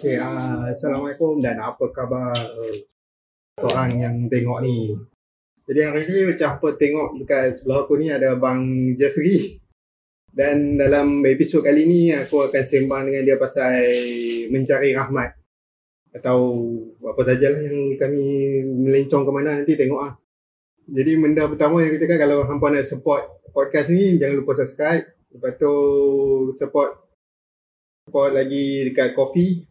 Okay, uh, Assalamualaikum dan apa khabar uh, korang yang tengok ni. Jadi hari ni macam apa tengok dekat sebelah aku ni ada Bang Jeffrey. Dan dalam episod kali ni aku akan sembang dengan dia pasal mencari rahmat. Atau apa sajalah yang kami melencong ke mana nanti tengok ah. Jadi benda pertama yang kita kan kalau hampa nak support podcast ni jangan lupa subscribe. Lepas tu support support lagi dekat Coffee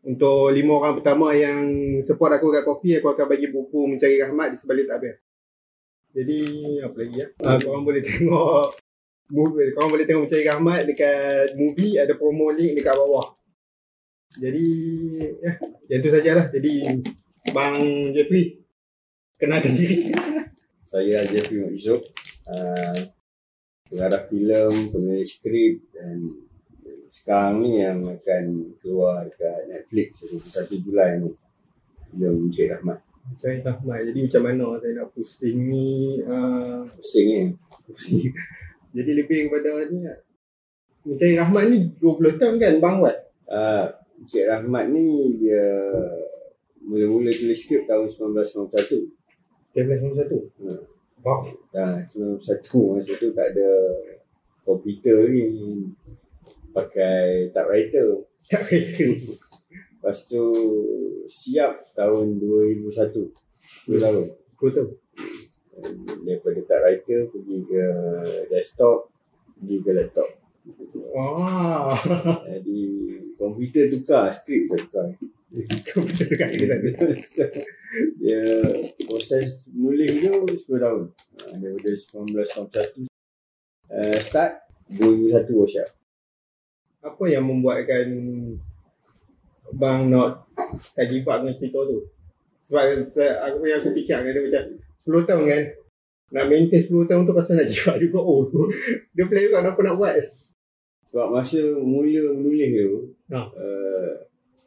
untuk lima orang pertama yang support aku kat Coffee aku akan bagi buku mencari rahmat di sebalik tabir jadi apa lagi ya? Uh, korang boleh tengok movie, korang boleh tengok mencari rahmat dekat movie ada promo link dekat bawah. Jadi ya yang tu sajalah. Jadi Bang Jeffrey kenalkan diri saya Jeffrey Mak Yusof uh, pengarah filem, penulis skrip dan sekarang ni yang akan keluar dekat Netflix 21 Julai ni. Film Encik Rahmat. Mencari rahmat jadi macam mana saya nak posting ni uh, pusing ni? Jadi lebih kepada ni Mencari rahmat ni 20 tahun kan Bang Wat uh, Encik Rahmat ni dia mula-mula tulis skrip tahun 1991 1991 Hmm. Wow dan 1991 masa tu tak ada komputer ni pakai typewriter tak kata lepas tu siap tahun 2001 10 tahun. 10 tahun. Daripada typewriter pergi ke desktop pergi ke laptop. Wah jadi komputer tukar skrip tukar. Komputer tu kan kita tak dia proses menulis tu 10 tahun. Ha, daripada 1991 uh, start 2001 workshop Apa yang membuatkan Bang tak give up dengan cerita tu Sebab saya, aku yang aku fikir dia macam 10 tahun kan Nak maintain 10 tahun tu rasa nak up juga Oh dia play juga apa nak buat sebab masa mula menulis tu Ha. uh,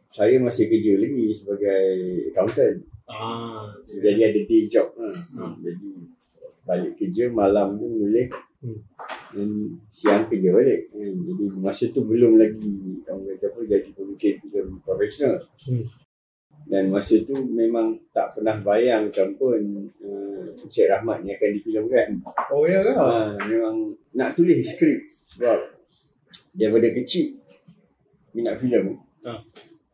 saya masih kerja lagi sebagai accountant Ah, jadi ada day job ha. Ha. jadi balik kerja malam tu menulis Hmm. Dan siang kerja balik hmm. jadi masa tu belum lagi orang kata apa jadi pemikir filem profesional Hmm. dan masa tu memang tak pernah bayangkan pun uh, Encik Rahmat ni akan difilmkan Oh ya ke? ha, memang nak tulis skrip sebab daripada kecil minat filem Ha.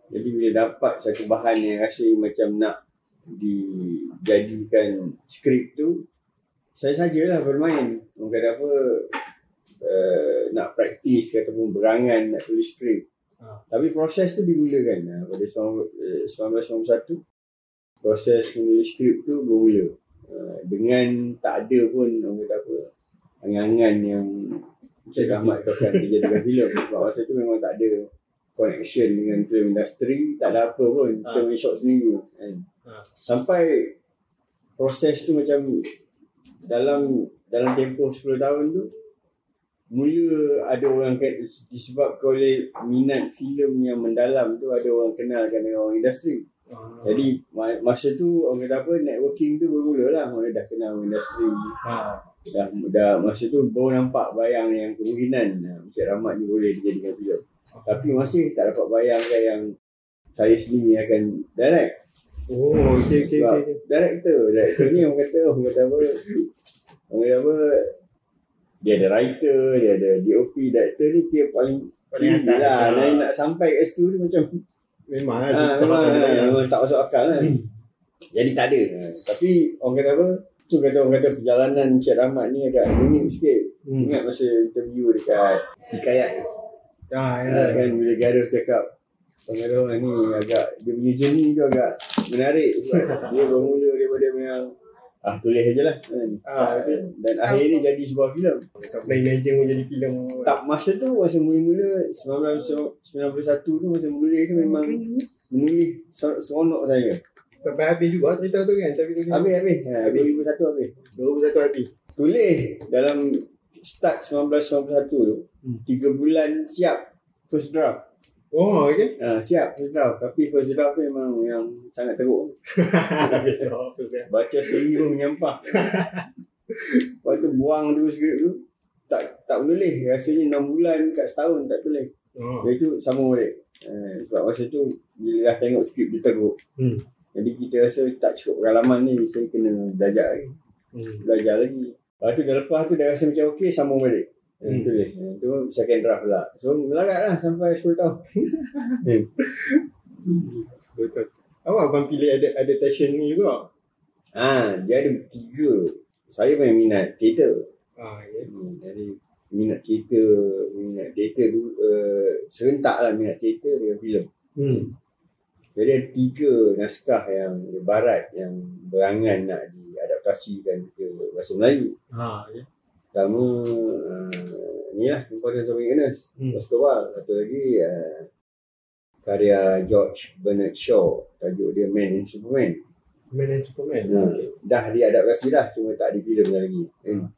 jadi bila dapat satu bahan yang rasa macam nak dijadikan skrip tu saya sajalah bermain orang kata apa uh, nak praktis ataupun berangan nak tulis skrip Ha. tapi proses tu dimulakan uh, pada 19- eh, 1991 proses menulis skrip tu bermula uh, dengan tak ada pun orang kata apa angan-angan yang Encik Rahmat tu akan dijadikan filem sebab masa tu memang tak ada connection dengan film industri tak ada apa pun kita Ha. main shot sendiri kan Ha. sampai proses tu macam dalam dalam tempoh 10 tahun tu mula ada orang kan disebabkan oleh minat filem yang mendalam tu ada orang kenalkan dengan orang industri Ah. jadi ma- masa tu orang kata apa networking tu bermula lah orang dah kenal orang industri ha. dah, dah masa tu baru nampak bayang yang kemungkinan uh, Encik Rahmat ni boleh dijadikan filem tapi masih tak dapat bayangkan yang saya sendiri akan direct Oh, okey okey okey. director director ni orang kata orang kata apa orang kata apa dia ada writer dia ada DOP director ni kira paling Paling tinggi lah Ah. dan nak sampai kat situ tu macam Memang lah ah, susah memang, tak masuk akal kan Hmm. jadi tak ada Ah, tapi orang kata apa tu kata orang kata perjalanan Encik Rahmat ni agak unik sikit Hmm. ingat masa interview dekat Hikayat Ah, ya. Ah, kan bila Gareth cakap orang kata orang ni agak dia punya journey tu agak menarik sebab dia bermula daripada memang ah tulis aje lah kan. Ah, betul. dan akhirnya jadi sebuah filem Tak pernah imagine pun jadi filem. tak masa tu masa mula-mula 1991 tu masa menulis tu memang menulis ser- seronok saya Sampai habis juga cerita tu kan. Tapi tu habis habis ha, habis 2001 habis 21 habis. tulis dalam start 1991 tu Hmm. 3 bulan siap first draft Oh, okey. ha, siap first draft tapi first draft tu memang yang sangat teruk sekarang. baca sendiri pun menyampah lepas tu buang tu skrip tu tak tak menulis rasanya 6 bulan kat setahun tak tulis Oh. Lepas tu sambung balik uh, sebab masa tu bila dah tengok skrip dia teruk Hmm. jadi kita rasa tak cukup pengalaman ni saya kena belajar lagi Hmm. belajar lagi lepas tu dah lepas tu dah rasa macam okey sambung balik hmm. Hmm. tulis Eh, tu second draft pula so melarat lah sampai 10 tahun Betul. Awak abang pilih ada adaptation ni juga. ah dia ada tiga saya main minat teater Ah, ya. Hmm, jadi minat teater, minat teater dulu uh, serentak lah minat teater dengan filem. Hmm. Jadi ada tiga naskah yang barat yang berangan nak diadaptasikan ke bahasa Melayu. Ha, ya. Pertama uh, ni lah Importance of Awareness. Hmm. Basketball. Satu lagi uh, karya George Bernard Shaw. Tajuk dia Man in Superman. Man and Superman. Hmm. Okey. Dah diadaptasi dah cuma tak ada filem lagi. Hmm.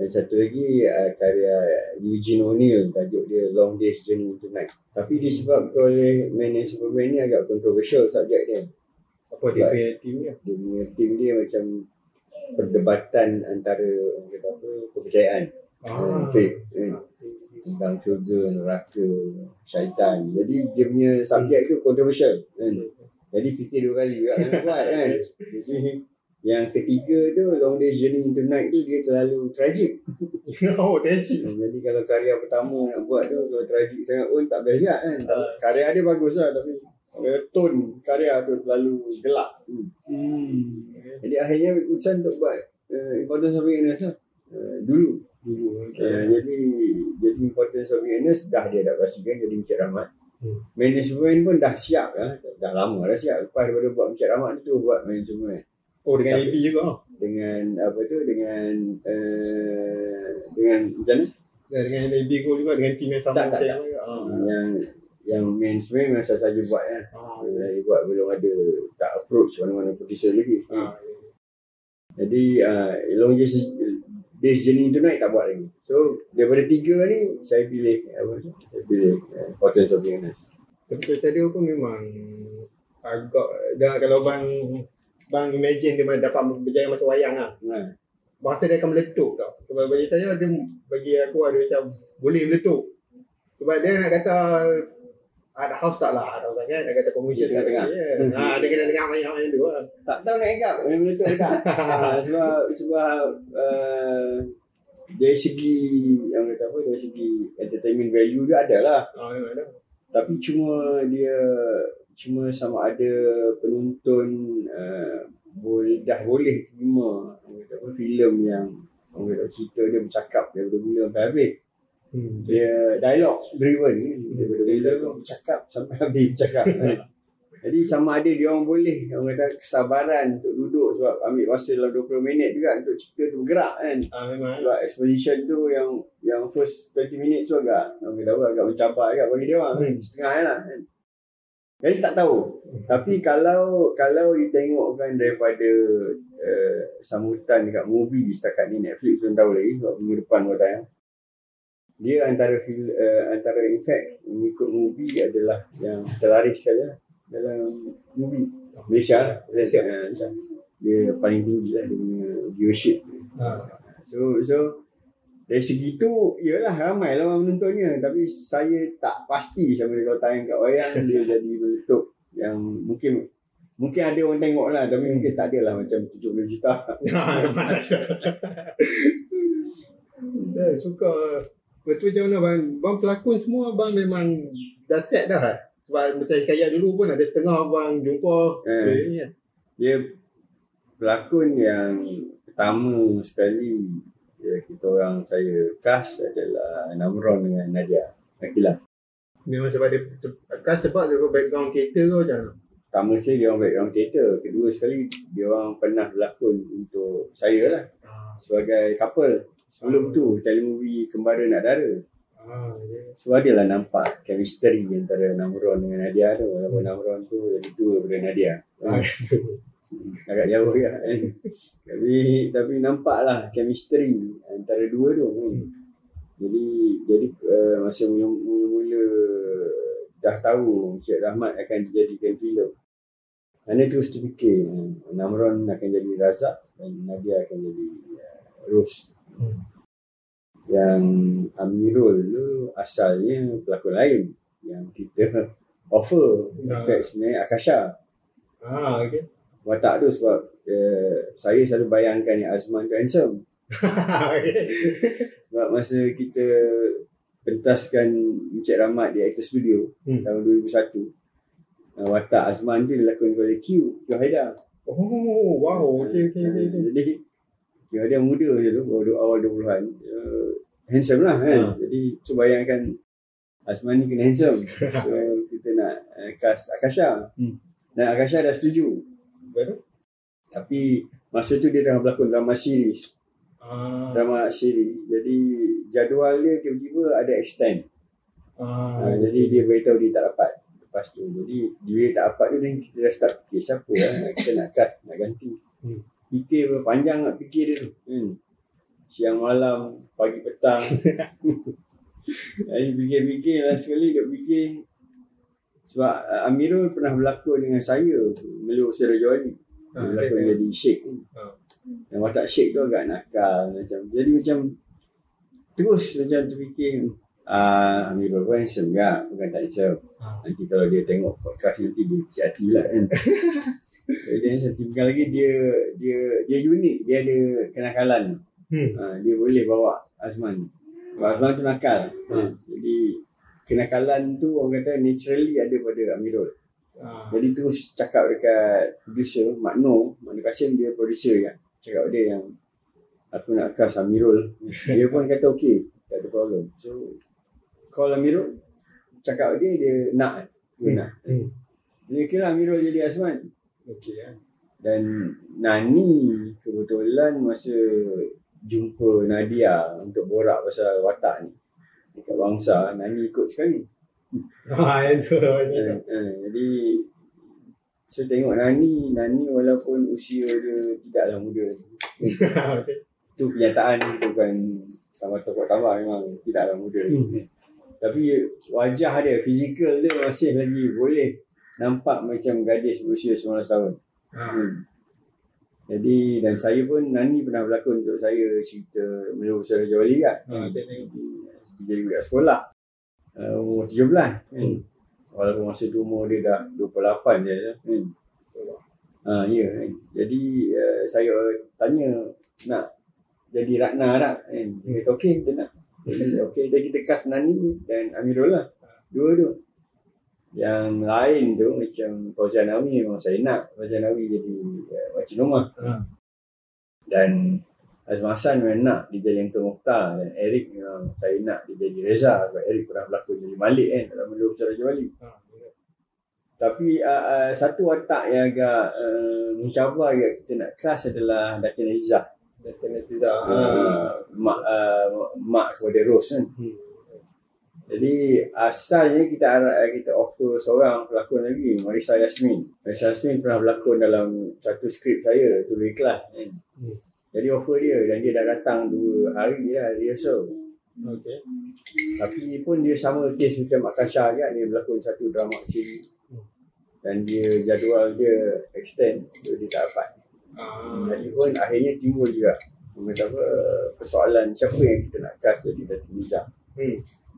Dan satu lagi uh, karya Eugene O'Neill tajuk dia Long Day's Journey into Night. Tapi disebabkan oleh Man and Superman ni agak controversial subjek dia. Apa dia punya team dia? Dia punya team dia macam perdebatan antara kata apa kepercayaan Ah. faith eh, tentang syurga, neraka, syaitan. Jadi dia punya subjek tu controversial. Kan? Jadi fikir dua kali juga nak buat kan. Jadi yang ketiga tu Long Day's Journey into Night tu dia terlalu tragic. oh, tragic. Jadi kalau karya pertama nak buat tu kalau tragic sangat pun tak juga kan. Ah. Karya dia bagus lah tapi tone karya tu terlalu gelap. Hmm. Hmm. Jadi akhirnya keputusan untuk buat uh, Importance of Awareness lah. Uh, dulu. Dulu. Uh, Okay. jadi jadi Importance of Awareness dah diadaptasikan jadi Encik Rahmat. Hmm. Management pun dah siap lah. Dah lama dah siap. Lepas daripada buat Encik Rahmat tu buat management. Oh, dengan AB juga. Dengan apa tu dengan uh, dengan macam Ya, dengan AB juga dengan team yang sama Tak, tak, tak. yang juga. Ah. Yang yang management masa saja buat kan. Ah. Saya buat belum ada tak approach mana-mana producer lagi. Ah. Jadi uh, Long Day's, Day's Journey Tonight tak buat lagi. So daripada tiga ni saya pilih apa tu? Saya pilih uh, of Awareness. Tapi cerita dia pun memang agak dah kalau bang bang imagine dia dapat berjaya macam wayang lah. Ha. Bahasa dia akan meletup tau. Sebab bagi saya dia bagi aku ada macam boleh meletup. Sebab dia nak kata ada house tak lah tak usah kan nak kata commercial Dia tak tengah-tengah. yeah. ha, dia kena dengar banyak-banyak tu lah Tak tahu nak cakap mana-mana tu tak. uh, sebab sebab uh, dari segi yang kata apa dari segi entertainment value dia ada lah. ha, memang ada Tapi cuma dia cuma sama ada penonton uh, boleh dah boleh terima orang kata apa filem yang orang kata cerita dia bercakap daripada mula sampai habis. Hmm. Dia dialog driven ni daripada mula bercakap sampai habis bercakap. kan. Jadi sama ada dia orang boleh orang kata kesabaran untuk duduk sebab ambil masa dalam 20 minit juga untuk cerita tu bergerak kan. ha, memang Sebab exposition tu yang yang first 20 minit tu agak orang kata agak mencabar agak bagi dia orang kan. Hmm. Setengah lah kan. Jadi tak tahu. Tapi kalau kalau ditengokkan daripada uh, sambutan dekat movie setakat ni Netflix belum tahu lagi sebab minggu depan buat tayang. Dia antara uh, antara in fact mengikut movie adalah yang terlaris lah dalam movie. Malaysia Malaysia. Malaysia dia paling tinggi lah dia punya viewership. Ha. So so dari segi tu Yalah ramai lah orang menontonnya. Tapi saya tak pasti Sama dia kalau tayang kat wayang Dia jadi meletup Yang mungkin Mungkin ada orang tengok lah Tapi mungkin tak ada lah Macam 70 juta. Ha, Dah suka Betul macam mana bang? Bang pelakon semua Bang memang Dah set dah kan? Sebab macam Hikayat dulu pun Ada setengah bang Jumpa. Eh. ni kan Dia Pelakon yang Pertama sekali ya, Kita orang saya Cast adalah Namron dengan Nadia Nakilah Memang sebab dia Kan sebab dia background kereta ke macam mana? Pertama sekali dia orang background teater Kedua sekali Dia orang pernah berlakon Untuk saya lah. Ah, Sebagai couple Sebelum tu telemovie Kembara Nak Dara. Ah, ya. So adalah nampak chemistry antara Namron dengan Nadia tu. Walaupun Namron tu lebih tua daripada Nadia. Ah, Hmm. Agak jauh ya. Kan Tapi tapi nampaklah chemistry antara dua tu hmm. Jadi jadi uh, masa mula- mula-mula dah tahu Encik Rahmat akan dijadikan filem. Ana terus terfikir uh, Namron akan jadi Razak dan Nadia akan jadi uh, Rose Hmm. yang Amirul tu asalnya pelakon lain yang kita offer Ah. dekat sebenarnya Akasha Ah, okay. watak tu sebab uh, saya selalu bayangkan yang Azman tu handsome okay. sebab masa kita pentaskan Encik Rahmat di Actor Studio Hmm. tahun 2001 uh, watak Azman tu dilakon oleh Q Q Haidar Oh, wow. Okay, okay, okay. okay. jadi Q Haidar muda je tu baru awal 20-an uh, handsome lah kan Ha. jadi so bayangkan Azman ni kena handsome so kita nak uh, cast Akasha Hmm. dan Akasha dah setuju Baru? tapi masa tu dia tengah berlakon drama series Ah, drama series jadi jadual dia tiba-tiba ada extend ah, Ha, jadi dia beritahu dia tak dapat lepas tu. Jadi dia tak dapat tu then kita dah start fikir siapa lah kita nak cast, nak ganti. Hmm. Fikir apa, panjang nak fikir dia tu. Hmm. Siang malam, pagi petang. Jadi fikir-fikir lah sekali duk fikir. Sebab uh, Amirul pernah berlakon dengan saya Meluk Seraja Ali. Dia Ah, berlakon okay. jadi Sheikh kan. Ah. Dan watak Sheikh tu agak nakal macam. Jadi macam terus macam terfikir ah Amirul pun handsome juga bukan tak handsome Ah. nanti kalau dia tengok podcast nanti dia kecil hati pula kan dia handsome tinggal lagi dia dia dia unik. Dia ada kenakalan. Hmm. ha, dia boleh bawa Azman. Sebab Azman tu nakal. Ha, jadi kenakalan tu orang kata naturally ada pada Amirul. Ah, jadi terus cakap dekat producer Mak Noh Mak Noh Kasim dia producer kan. Cakap dia yang aku nak cast Amirul. Dia pun kata okey tak ada problem. So call Amirul. Cakap dia dia nak dia nak. Hmm. dia kira Amirul jadi Azman Okay, ya. dan Nani kebetulan masa jumpa Nadia untuk borak pasal watak ni dekat bangsa Nani ikut sekali Ah, yang tu. yang Eh, eh, jadi saya tengok Nani, Nani walaupun usia dia tidaklah muda. Itu kenyataan bukan sama tokok tambah memang tidaklah muda. Hmm. Tapi wajah dia, fizikal dia masih lagi boleh nampak macam gadis berusia 19 tahun. Ah, Hmm. Jadi dan saya pun Nani pernah berlakon untuk saya cerita Melayu Besar Raja Wali kan. ah, dia tengok. Dia jadi budak sekolah. Uh, umur 17 kan. Hmm. Walaupun masa tu umur dia dah 28 je kan. Ha, ya kan. Jadi uh, saya tanya nak jadi Ratna tak kan. Dia kata okey dia nak. Okey dan kita cast Nani dan Amirul lah. Dua tu. Yang lain tu macam Fauzan Nawi memang saya nak Fauzan Nawi jadi uh, Wacik Nomah. Ah. Dan Azman Hassan memang nak dia jadi Yang Mukhtar dan Eric memang saya nak dia jadi Reza sebab Eric pernah berlakon jadi Malik kan dalam Melayu Besar Raja Wali. Ah, Tapi uh, uh, satu watak yang agak uh, mencabar yang kita nak cast adalah Datin Aziza. Dia kena tidak. Ah. Uh, mak uh, mak kepada Rose kan. Hmm. Jadi asalnya kita arah, kita offer seorang pelakon lagi, Marisa Yasmin. Marisa Yasmin pernah berlakon dalam satu skrip saya, tu ikhlas kan. Hmm. Jadi offer dia dan dia dah datang dua hari dah rehearsal. Okay. Tapi pun dia sama kes macam Mak Kasha kan, dia berlakon satu drama siri. Hmm. Dan dia jadual dia extend, so dia tak dapat. Ah, Jadi pun akhirnya timbul juga apa persoalan siapa yang kita nak cast jadi Datin Liza. Hmm.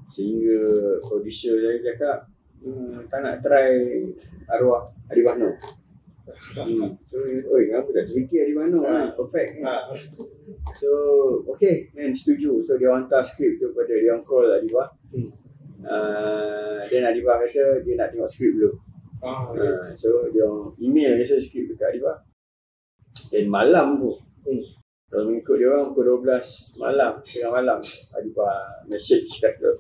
Sehingga producer saya cakap hmm, tak nak try arwah Adi Bahno. Hmm. So, oi, kenapa dah terfikir Adi Bahno kan? Perfect? Ah, So, okay, man, setuju. So, dia hantar skrip tu kepada dia orang call Adibah. Hmm. Uh, then Adibah kata dia nak tengok skrip dulu. ah, Uh, so, dia email je skrip dekat Adibah. Dan malam tu, Hmm. Kalau mengikut dia orang pukul 12 malam, tengah malam, Adibah message kata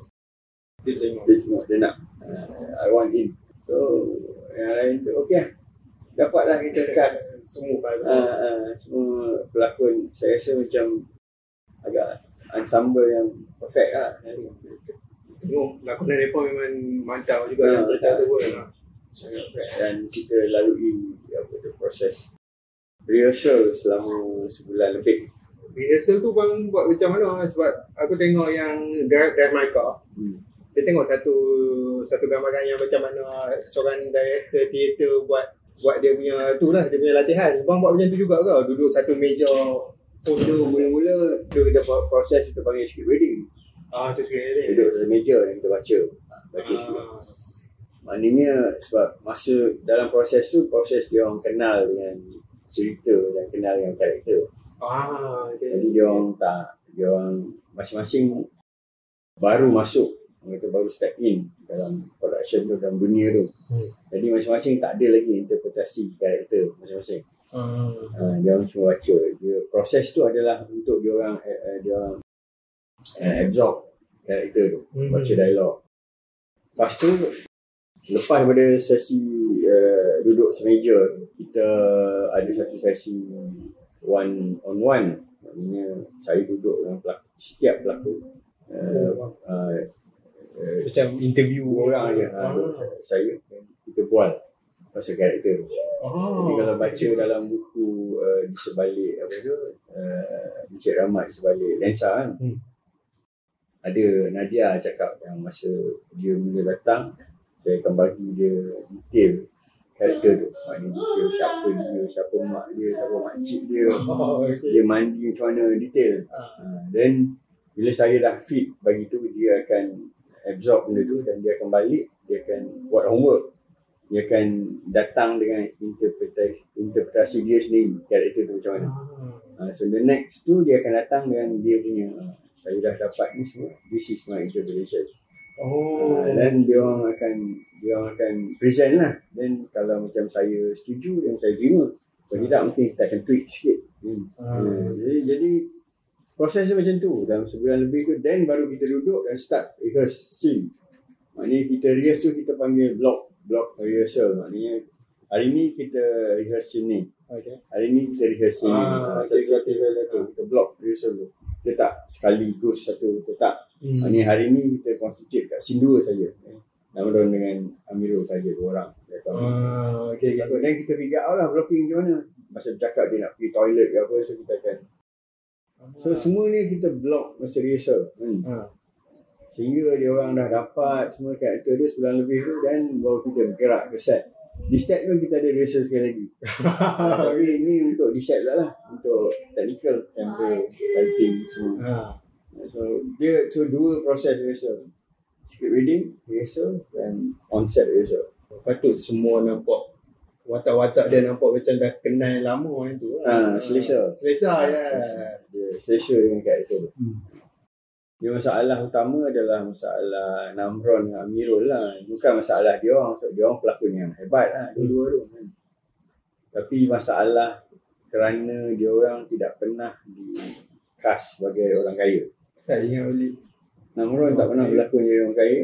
dia tengok. dia tengok dia nak uh, I want in. So, yang lain tu, okay lah. Dapatlah kita cast Semua uh, uh, semua pelakon saya rasa macam agak ensemble yang perfect lah Tengok lakonan mereka memang mantap juga Ah, dalam cerita tu pun. Dan kita lalui apa tu proses rehearsal selama sebulan lebih. Rehearsal tu bang buat macam mana? Sebab aku tengok yang Drive, Drive My Car. Hmm. dia tengok satu satu gambaran yang macam mana seorang director teater buat buat dia punya tu lah dia punya latihan. Bang buat macam tu juga ke? Duduk satu meja tu mula-mula tu buat proses kita panggil script reading. Ah tu sekali ni duduk satu meja dan kita baca. Baca script. Ah, maknanya sebab masa dalam proses tu proses dia orang kenal dengan cerita dan kenal dengan karakter Ah, okay. jadi dia orang tak dia orang masing-masing baru masuk kata baru step in dalam production tu dalam dunia tu Hmm. jadi masing-masing tak ada lagi interpretasi karakter masing-masing Ah. Ha, dia orang cuma baca. Dia proses tu adalah untuk dia orang eh, dia orang eh, absorb karakter tu, Hmm. baca dialog. Lepas tu lepas daripada sesi uh, duduk semeja, kita ada satu sesi one on one. Maknanya saya duduk dengan pelakon, setiap pelakon. Uh, uh, uh, Macam interview orang je. Ah. Uh, saya kita bual pasal karakter. Oh. Jadi kalau baca dalam buku uh, di sebalik apa tu uh, Encik Rahmat di sebalik lensa kan. Hmm. Ada Nadia cakap yang masa dia mula datang saya akan bagi dia detail karakter tu. Maknanya detail siapa dia, siapa mak dia, siapa makcik dia. Oh, okay. Dia mandi macam mana detail. Uh, then bila saya dah fit bagi tu dia akan absorb benda tu dan dia akan balik dia akan buat homework dia akan datang dengan interpretasi interpretasi dia sendiri karakter tu macam mana uh, so the next tu dia akan datang dengan dia punya uh, saya dah dapat ni semua this is my interpretation Oh. uh, then dia orang akan dia orang akan present lah. Then kalau macam saya setuju dan saya terima. Kalau tidak mungkin kita akan tweak sikit. Hmm. Ah. Uh, jadi, jadi proses dia macam tu. Dalam sebulan lebih tu then baru kita duduk dan start rehearse scene. Maknanya kita rehearse tu kita panggil block block rehearsal. Maknanya hari ni kita rehearse scene ni. Okay. hari ni kita rehearse scene Ah, ni satu satu kita block rehearsal tu. Kita tak sekaligus satu kita tak Hmm. maknanya hari ni kita concentrate kat scene dua saja eh. Nama dengan Amirul saja dua orang Dia tahu. Ah, okay, okay. So, then kita figure out lah blocking macam mana Masa bercakap dia nak pergi toilet ke apa So kita akan So semua ni kita block masa rehearsal hmm. Ah. Sehingga dia orang dah dapat semua karakter dia sebulan lebih tu Dan baru kita bergerak ke set Di set tu kita ada rehearsal sekali lagi Tapi ni untuk di set pula lah Untuk technical, tempo, lighting semua Ah. So dia so dua proses rehearsal Script reading, rehearsal dan on set rehearsal Patut semua nampak watak-watak dia nampak macam dah kenal lama yang tu. Ah, selesa. Selesa ya. Dia selesa dengan karakter tu Hmm. Dia masalah utama adalah masalah Namron dengan Amirul lah. Bukan masalah dia orang. Sebab dia orang pelakon yang hebat lah. Dua-dua tu. Kan. Tapi masalah kerana dia orang tidak pernah di cast sebagai orang kaya. Tak ingat balik. Namron tak pernah berlakon jadi orang kaya.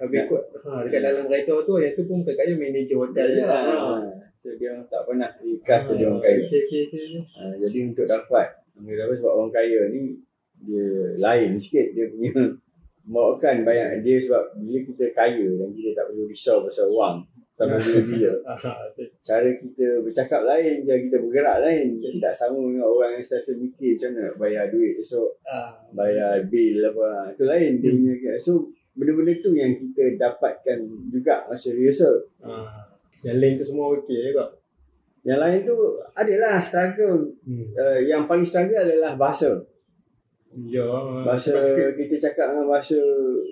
Tapi kot ha, dekat dalam kereta tu yang tu pun bukan kaya manager hotel je. Ha. Ha. So dia tak pernah di cast jadi orang kaya. Okey okey okey. Ha, jadi untuk dapat Ambil dapat sebab orang kaya ni dia lain sikit dia punya membawakan banyak dia sebab bila kita kaya dan kita tak perlu risau pasal wang sampai bila-bila Ha. cara kita bercakap lain cara kita bergerak lain jadi tak sama dengan orang yang sentiasa mikir macam mana nak bayar duit esok Ah. bayar bil apa itu lain dia punya so benda-benda tu yang kita dapatkan juga masa rehearsal Ah. Yang lain tu semua okey juga. yang lain tu adalah struggle Hmm. uh, yang paling struggle adalah bahasa Ya. bahasa sikit. kita cakap dengan bahasa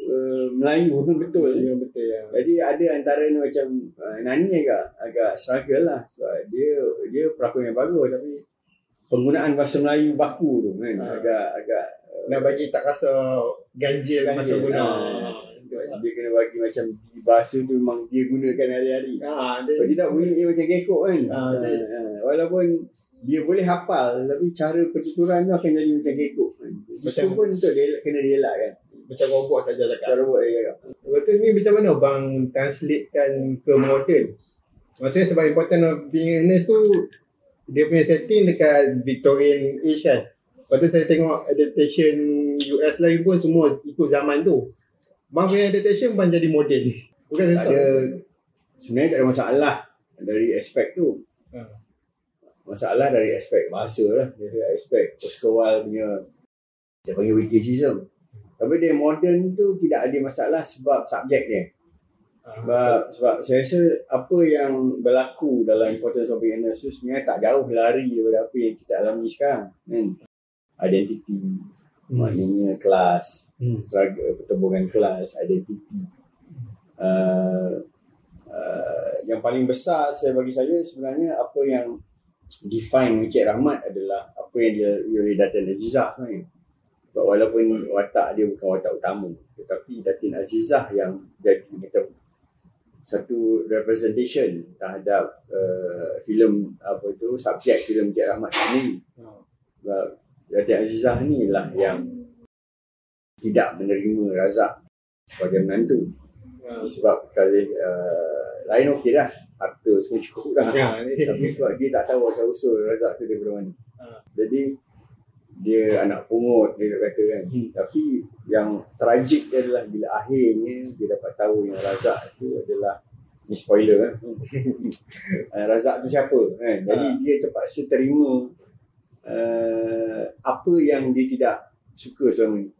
uh, Melayu betul Ya betul ya. jadi ada antara ni macam uh, Nani agak agak struggle lah sebab dia dia pelakon yang bagus tapi penggunaan bahasa Melayu baku tu kan Ah. agak agak Nak bagi tak rasa ganjil, masa Ganjil, guna. ah. dia kena bagi macam di bahasa tu memang dia gunakan hari-hari Ha, kalau dia, tidak bunyi dia macam gekok kan dia- ah. walaupun dia boleh hafal tapi cara pertuturan tu akan jadi macam gekok kan. Itu Macam- pun untuk dia kena dielak kan macam robot saja cakap. cara buat dia cakap Betul ni macam mana bang translatekan ke modern? Maksudnya sebab important of being nurse tu dia punya setting dekat Victorian age kan. Lepas tu saya tengok adaptation US lain pun semua ikut zaman tu. Bang punya adaptation bang jadi moden. Bukan tak ada sebenarnya tak ada masalah dari aspek tu Ha. masalah dari aspek bahasa lah dari aspek Oscar Wilde punya dia panggil witticism. Tapi dia modern tu tidak ada masalah sebab subjek dia. Ah, sebab, sebab saya rasa apa yang berlaku dalam importance of being a nurse tu sebenarnya tak jauh lari daripada apa yang kita alami sekarang kan? Identity maknanya kelas Hmm. struggle pertembungan kelas identiti uh, uh, yang paling besar saya bagi saya sebenarnya apa yang define Encik Rahmat adalah apa yang dia oleh Datin Azizah sebenarnya. Walaupun watak dia bukan watak utama tetapi Datin Azizah yang jadi macam satu representation terhadap uh, filem apa itu subjek filem Encik Rahmat ini. Sebab Datin Azizah ni lah yang tidak menerima Razak sebagai menantu. Sebab kalau uh, lain okey dah harta semua cukup dah. Ya. Tapi sebab dia tak tahu asal usul Razak tu daripada mana. Ha. Jadi dia anak pungut dia nak kata kan. Hmm. Tapi yang tragik dia adalah bila akhirnya dia dapat tahu yang Razak tu adalah ni spoiler kan. Razak tu siapa kan. Jadi Ha. dia terpaksa terima uh, apa yang dia tidak suka selama ni.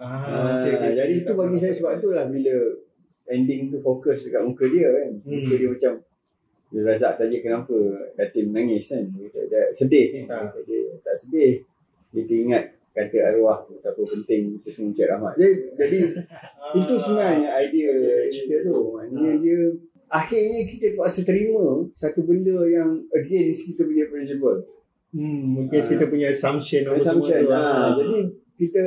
Ah, Ah, jadi itu bagi saya sebab itulah bila ending tu fokus dekat muka dia kan. Muka Hmm. dia macam dia Razak tanya kenapa Datin menangis kan. Dia dia sedih kan. Dia, Ha. kata, dia tak sedih. Dia teringat kata arwah betapa penting kita semua Encik Rahmat. Jadi, jadi Ah. itu sebenarnya idea cerita tu. Maknanya dia akhirnya kita terpaksa terima satu benda yang against kita punya principle. Hmm, mungkin Ah. kita punya assumption Assumption. Ha, Ah. jadi kita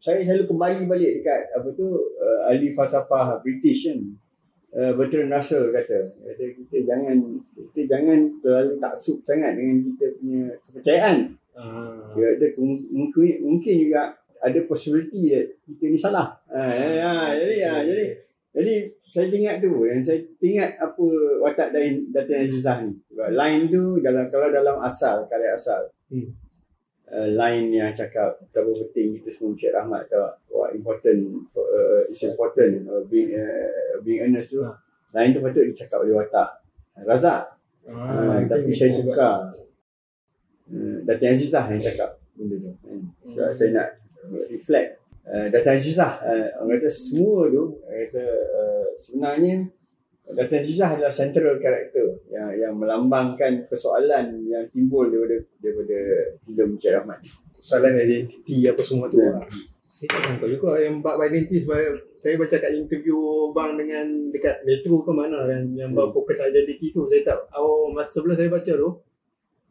saya selalu kembali balik dekat apa tu uh, ahli falsafah British kan. Uh, Bertrand Russell kata, kata kita jangan kita jangan terlalu taksub sangat dengan kita punya kepercayaan. Ah. Dia kata "Kem- mungkin mungkin juga ada possibility that kita ni salah. Ha, ha, jadi ha, jadi jadi saya ingat tu dan saya ingat apa watak Datin Datin Azizah ni. Sebab line tu dalam kalau dalam asal karya asal. Hmm. Uh, line yang cakap betapa penting kita semua Encik Rahmat tahu what important for, uh, is important uh, being uh, being earnest tu. Ha. Line tu patut dicakap oleh watak Razak. Ah, Ha, tapi saya tukar. Uh, Datin Azizah yang cakap benda tu. Kan? Sebab saya nak reflect uh, Datin Azizah uh, orang kata semua tu orang kata uh, sebenarnya Datin Azizah adalah central character yang yang melambangkan persoalan yang timbul daripada daripada filem Encik Rahmat. Soalan identiti apa semua tu. Lah. Saya tak tahu juga yang bab identiti sebab saya baca kat interview bang dengan dekat Metro ke mana yang yang Hmm. fokus identiti tu saya tak oh masa sebelum saya baca tu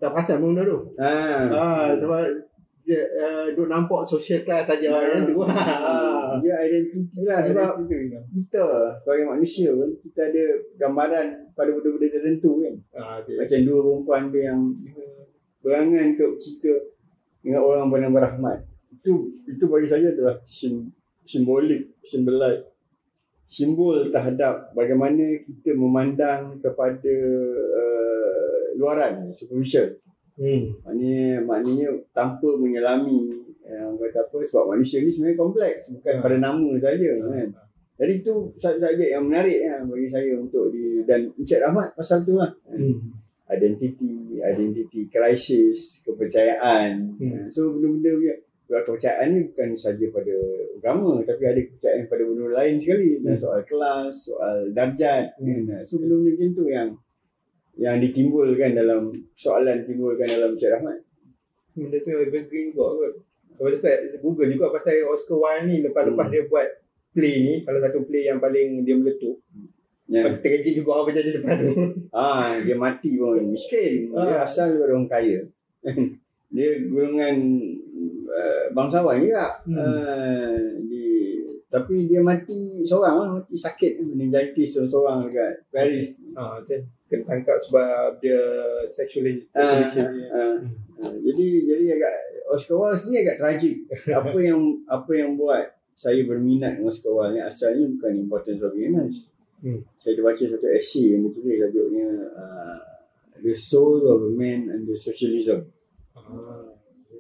tak perasan pun benda tu. Ha. Ah sebab dia uh, duk nampak social class saja Ya. yang tu. Ah. Dia identiti lah sebab tu. kita sebagai manusia pun kita ada gambaran pada benda-benda tertentu kan. Ah, okay. Macam dua perempuan tu yang berangan untuk kita dengan orang bernama Rahmat. Itu itu bagi saya adalah sim, simbolik, simbolai simbol terhadap bagaimana kita memandang kepada uh, luaran, superficial. Hmm. Maknanya, maknanya tanpa menyelami yang kata apa sebab manusia ni sebenarnya kompleks bukan Ha. pada nama saja kan. Jadi itu subjek yang menarik ya, bagi saya untuk di dan Encik Rahmat pasal tu lah. Hmm. Identity, identity crisis, kepercayaan. Hmm. So benda-benda punya kepercayaan ni bukan saja pada agama tapi ada kepercayaan pada benda lain sekali. Hmm. soal kelas, soal darjat. Hmm. Kan? So benda-benda macam tu yang yang ditimbulkan dalam soalan timbulkan dalam Encik Rahmat. Benda tu evergreen juga kot. Tu saya Google juga pasal Oscar Wilde ni lepas-lepas Hmm. dia buat play ni salah satu play yang paling dia meletup. Ya. Yeah. Tragik juga apa jadi lepas tu. Ah, dia mati pun miskin. Dia Ah. asal daripada orang kaya. dia golongan uh, bangsawan juga. Hmm. Uh, tapi dia mati seorang lah, mati sakit meningitis seorang-seorang dekat Paris. Ha, dia kena tangkap sebab dia sexually Ah, sexually. ah, ah. jadi jadi agak Oscar Wilde ni agak tragik. apa yang apa yang buat saya berminat dengan Oscar Wilde ni asalnya bukan importance of honest. Hmm. Saya terbaca satu essay yang dia tulis tajuk,nya uh, The Soul of a Man under Socialism. Ah.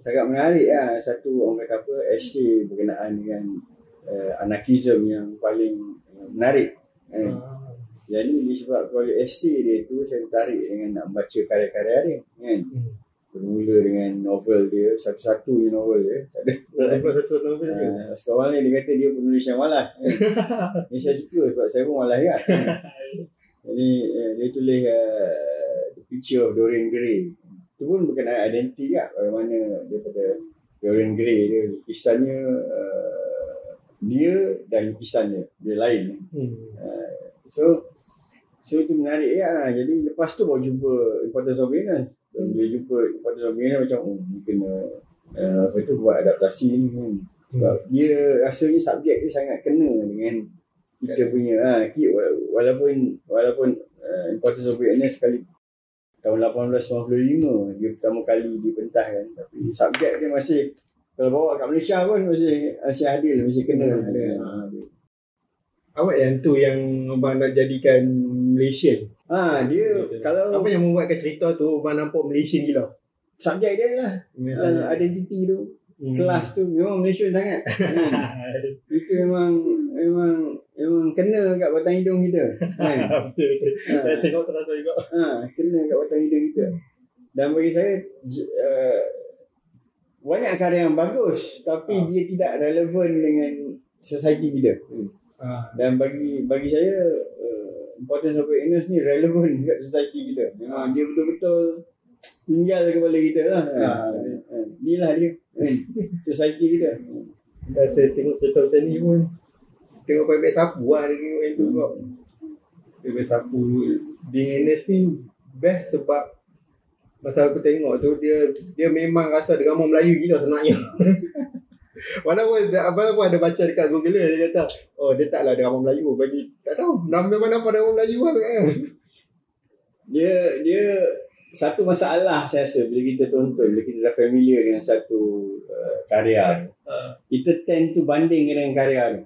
Sangat menarik lah satu orang kata apa essay berkenaan dengan uh, anarkism yang paling uh, menarik. Kan? Ah. Jadi disebab oleh essay dia tu saya tertarik dengan nak baca karya-karya dia kan. Hmm. Bermula dengan novel dia, satu-satunya novel dia. Tak ada. Lepas satu novel dia. Uh, sekarang ni dia kata dia penulis yang malas. Kan? Ini saya suka sebab saya pun malas kan. Jadi uh, dia tulis uh, The Picture of Dorian Gray. Itu pun berkenaan identiti kan. Bagaimana daripada Dorian Gray dia lukisannya uh, dia dan lukisannya dia lain. Hmm. So So itu menarik ya. Jadi lepas tu baru jumpa importance of awareness. Dan Bila jumpa importance of awareness macam oh ni kena uh, apa tu buat adaptasi ni kan. Sebab dia rasanya subjek dia sangat kena dengan kita punya ha, walaupun walaupun uh, importance of awareness sekali tahun 1895 dia pertama kali dipentahkan tapi subjek dia masih kalau bawa kat Malaysia pun masih masih adil masih kena Hmm, ada. ha, Awak yang tu yang abang nak jadikan Malaysian. ha dia kalau Apa yang membuatkan cerita tu abang nampak Malaysian gila? subjek dia lah uh, identiti tu Hmm. kelas tu memang Malaysia sangat hmm. itu memang memang memang kena kat batang hidung kita kan betul betul. Ha, tengok terasa juga. ha, kena kat batang hidung kita dan bagi saya banyak karya yang bagus tapi Ha. dia tidak relevan dengan society kita hmm. Ah. dan bagi bagi saya uh, importance of awareness ni relevan kat society kita memang dia betul-betul tinggal kepala kita lah ha. Ha. ha. inilah dia kan society kita Dan saya tengok cerita macam ni pun Tengok baik-baik sapu lah Dia tengok yang tu juga Baik-baik sapu Being honest ni Best sebab Masa aku tengok tu Dia dia memang rasa drama Melayu gila sebenarnya. Walaupun Walaupun ada baca dekat Google Dia kata Oh dia taklah drama Melayu. Bagi Tak tahu Nama memang nama drama Melayu lah. Kan dia dia satu masalah saya rasa bila kita tonton bila kita dah familiar dengan satu uh, karya Ah. kita tend to banding dengan karya tu.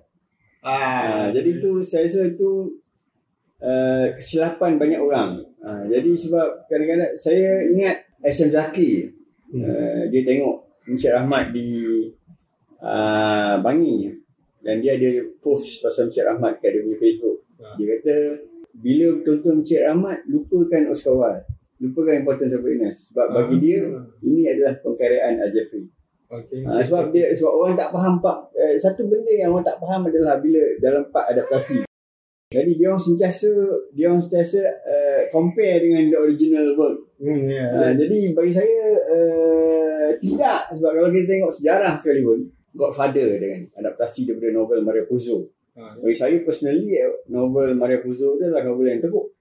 Ah, jadi tu saya rasa itu uh, kesilapan banyak orang. Uh, jadi sebab kadang-kadang saya ingat SM Zaki Hmm. uh, dia tengok Encik Rahmat di uh, Bangi dan dia ada post pasal Encik Rahmat kat dia punya Facebook. Ah. Dia kata bila tonton Encik Rahmat lupakan Oscar Wilde. Lupakan importance of awareness. Sebab bagi Ah. dia ini adalah pengkaryaan Jeffrey. Okay. Ha, sebab dia sebab orang tak faham pak eh, satu benda yang orang tak faham adalah bila dalam part adaptasi. Jadi dia orang sentiasa dia orang sentiasa uh, compare dengan the original work. Hmm, ya. Ha, jadi bagi saya uh, tidak sebab kalau kita tengok sejarah sekalipun Godfather dengan adaptasi daripada novel Maria Puzo. Ah, Bagi saya personally eh, novel Maria Puzo tu adalah novel yang teruk.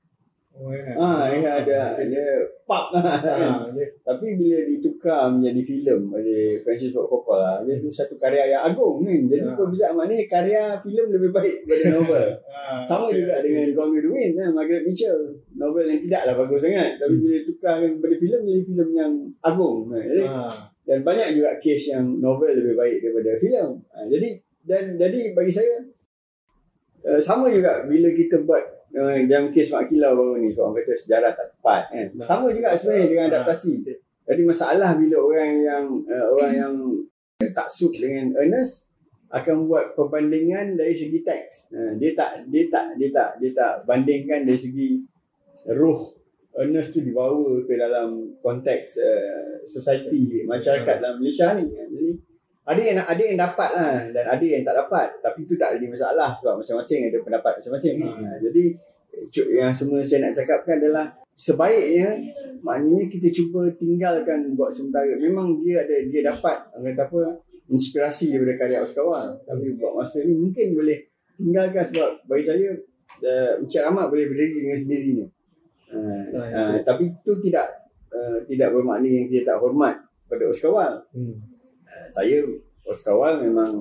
Oh, ya. Ah, dia ada ada pub Ah, ya. Tapi bila ditukar menjadi filem oleh Francis Ford Coppola, dia tu satu karya yang agung kan. Jadi Ya. perbezaan maknanya karya filem lebih baik daripada novel. Ah, Sama okay. juga dengan Gone with the Wind, kan? Margaret Mitchell. Novel yang tidaklah bagus sangat. Tapi Hmm. bila tukarkan kepada filem, jadi filem yang agung. kan. Jadi, Ah, dan banyak juga kes yang novel lebih baik daripada filem. Ha, jadi dan jadi bagi saya uh, sama juga bila kita buat uh, dalam kes Mak Kilau baru ni so orang kata sejarah tak tepat kan. Nah. Sama juga sebenarnya dengan adaptasi. Jadi masalah bila orang yang uh, orang yang tak suit dengan Ernest akan buat perbandingan dari segi teks. Uh, dia tak dia tak dia tak dia tak bandingkan dari segi roh Ernest tu dibawa ke dalam konteks uh, society masyarakat dalam Malaysia ni. Jadi ada yang ada yang dapat lah dan ada yang tak dapat. Tapi itu tak ada masalah sebab masing-masing ada pendapat masing-masing. Hmm. Uh, jadi yang semua saya nak cakapkan adalah sebaiknya maknanya kita cuba tinggalkan buat sementara. Memang dia ada dia dapat kata apa inspirasi daripada karya Oscar Wilde. Tapi buat masa ni mungkin boleh tinggalkan sebab bagi saya uh, Encik Ahmad boleh berdiri dengan sendirinya. Uh, uh, tapi itu tidak uh, tidak bermakna yang kita tak hormat pada Oscar Wilde. hmm. Saya Oscar Wilde memang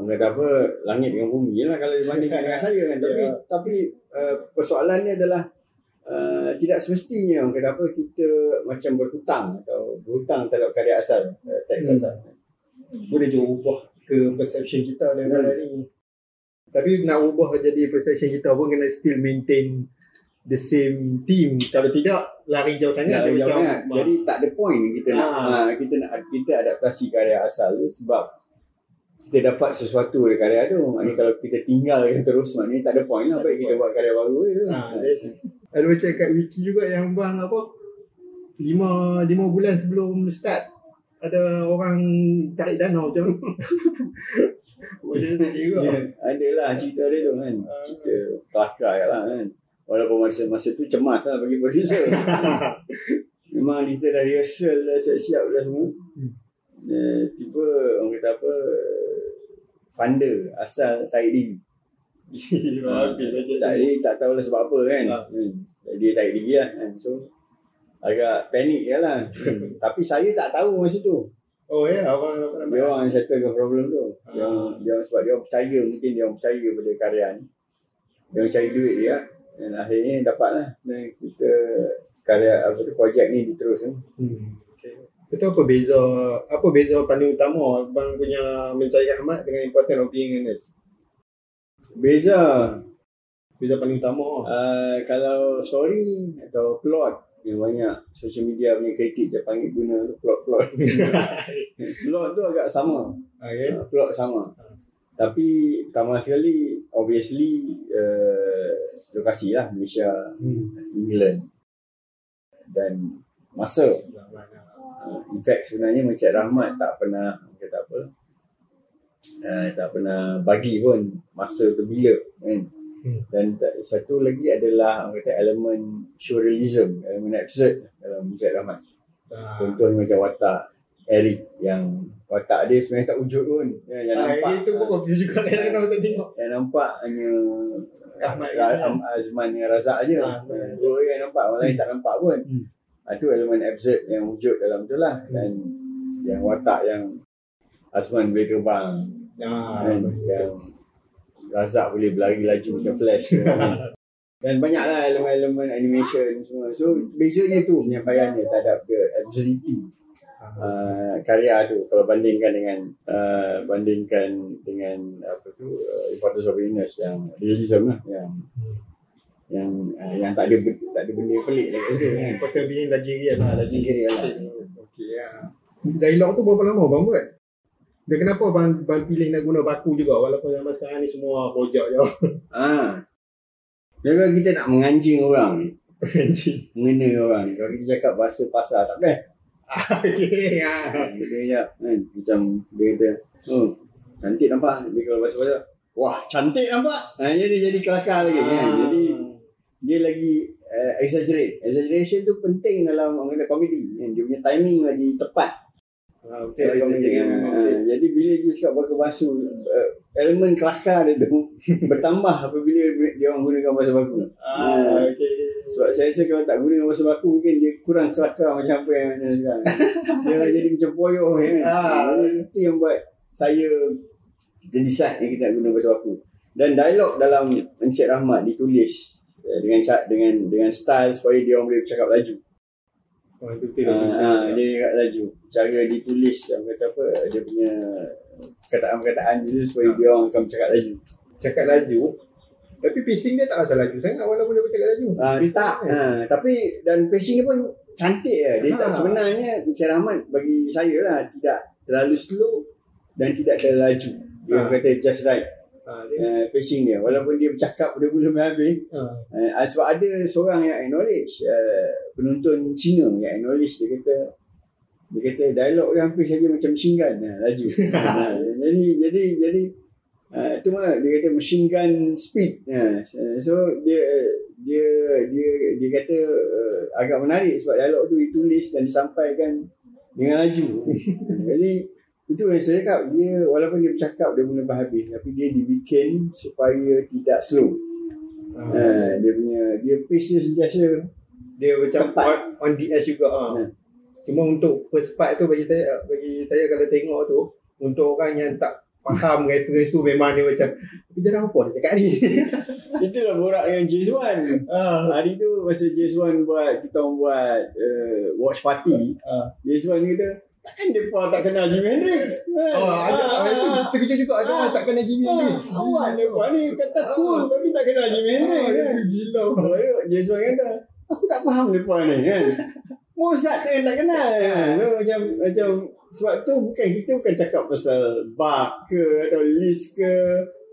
kata apa langit dengan bumi lah kalau dibandingkan dengan saya kan. Tapi Ya. tapi uh, persoalannya adalah uh, tidak semestinya orang kata apa kita macam berhutang atau berhutang terhadap karya asal uh, teks Hmm. asal. boleh je ubah ke perception kita daripada Hmm. ni. Tapi nak ubah jadi perception kita pun kena still maintain the same team. Kalau tidak, lari jauh sangat. Dia jauh macam- sangat. Jadi tak ada point kita nak Ah. ha, kita nak kita adaptasi karya asal tu sebab kita dapat sesuatu dari karya tu. Maknanya kalau kita tinggalkan terus maknanya tak ada point lah. Tak Baik kita buat karya baru je. Ha, ada macam kat wiki juga yang bang apa lima lima bulan sebelum start ada orang tarik dana macam. Macam tu juga. Ya, ada lah cerita dia tu kan. Cerita kelakar lah kan. Walaupun masa masa tu cemas lah bagi producer. Memang kita dah rehearsal dah siap-siap dah semua. Hmm. Eh, tiba orang kata apa funder asal tarik diri. Bajet tak, dia tak tahu lah sebab apa kan. Ha. Hmm. Dia tarik diri lah kan. So, agak panik je lah. Hmm. Tapi saya tak tahu masa tu. Oh ya, abang apa? Dia orang yang settlekan problem tu. Dia Ah. orang, dia orang sebab dia orang percaya, mungkin dia orang percaya pada karya ni. Dia orang cari duit dia. Dan akhirnya dapat lah. Dan kita karya apa tu, projek ni diteruskan. Hmm. Okay. Itu apa beza apa beza paling utama abang punya mencari rahmat dengan important of being honest? Beza Beza paling utama. uh, kalau story atau plot yang banyak social media punya kritik dia panggil guna plot-plot. plot tu agak sama. okay. Uh, plot sama. Tapi pertama sekali obviously uh, lokasi lah Malaysia, Hmm. England dan masa. Uh, in fact sebenarnya Encik Rahmat tak pernah kata apa uh, tak pernah bagi pun masa tu bila kan. Hmm. Dan tak- satu lagi adalah kata elemen surrealism, elemen absurd dalam Encik Rahmat. Ah. Contohnya macam watak Eric yang watak dia sebenarnya tak wujud pun. Ya, yang Ah, nampak itu pun confuse juga kadang-kadang kita tengok. yang nampak hanya Rahmat Ra-. Am- Azman dengan Razak je. Ah, Ha, Dua orang yang nampak, orang lain tak nampak pun. Hmm. Ha, tu elemen absurd yang wujud dalam tu lah. Dan yang watak yang Azman boleh terbang. Ah, kan? Yang Razak boleh berlari laju macam flash. Dan banyaklah elemen-elemen animation semua. So bezanya tu penyampaian dia terhadap the absurdity uh, karya tu kalau bandingkan dengan uh, bandingkan dengan apa tu uh, importance of awareness yang realism lah yang yang uh, yang tak ada tak ada benda pelik dekat situ kan. Important being lagi real lah. Lagi Lagi real lah. Okay lah. Dialog tu berapa lama bang buat? Dan kenapa bang, bang pilih nak guna baku juga walaupun zaman sekarang ni semua projek je. Ah. Kalau kita nak menganjing orang ni, mengena orang ni, kalau kita cakap bahasa pasar tak best. Okay, ya. Dia kan, macam dia kata, oh, cantik nampak. Dia kalau bahasa pasar, wah, cantik nampak. Ha, jadi jadi kelakar lagi kan. Jadi dia lagi uh, exaggerate. Exaggeration tu penting dalam orang kata komedi. Kan? Dia punya timing lagi tepat. Ah, Okay, komedi. Betul. Ha, jadi bila dia cakap bahasa basu, uh, elemen kelakar dia tu bertambah apabila dia orang gunakan bahasa baku. Ah, okay. Sebab saya rasa kalau tak gunakan bahasa baku mungkin dia kurang kelakar macam apa yang ada sekarang. dia jadi macam poyoh kan. Ah. Jadi itu yang buat saya decide yang kita nak guna bahasa baku. Dan dialog dalam Encik Rahmat ditulis eh, dengan dengan dengan style supaya dia orang boleh bercakap laju. Oh, itu betul. Ah, ah, dia cakap laju. Cara ditulis yang kata apa dia punya perkataan-perkataan dia supaya dia orang akan bercakap laju. Cakap laju. Tapi pacing dia tak rasa laju sangat walaupun dia bercakap laju. Ah, Pacing tak. dia. Ah, tapi dan pacing dia pun cantik ya. Dia tak Ah. sebenarnya Encik Rahmat bagi saya lah tidak terlalu slow dan tidak terlalu laju. Dia Ah. kata just right Ah, dia, uh, pacing dia. Walaupun dia bercakap pada belum habis. ah. Uh, sebab ada seorang yang acknowledge uh, penonton Cina yang acknowledge dia kata dia kata dialog dia hampir saja macam gun uh, laju. uh, jadi jadi jadi uh, itu mah dia kata machine gun speed. Uh, so dia dia dia dia kata uh, agak menarik sebab dialog tu ditulis dan disampaikan dengan laju. jadi itu yang saya cakap dia walaupun dia bercakap dia mula habis tapi dia dibikin supaya tidak slow. Ah. Ha, dia punya dia pace dia sentiasa Dia macam on, on the edge juga. Ah. Hmm. Cuma untuk first part tu bagi saya bagi saya kalau tengok tu untuk orang yang tak faham reference tu memang dia macam kejar apa dia cakap ni. itulah borak dengan Jason. ah. Hari tu masa Jason buat kita orang buat uh, watch party, Ah. Jason kata takkan depa tak kenal Jimi Hendrix. Oh, ada ah, itu terkejut juga ada Ah. tak kenal Jimmy Ah, Hendrix. awak depa ni kata cool tapi tak kenal Jimi Hendrix Ah, kan. Gila. Baru Jason kata aku tak faham depa ni kan. Mozart tu yang tak kenal. kan. So macam macam sebab tu bukan kita bukan cakap pasal Bach ke atau Liszt ke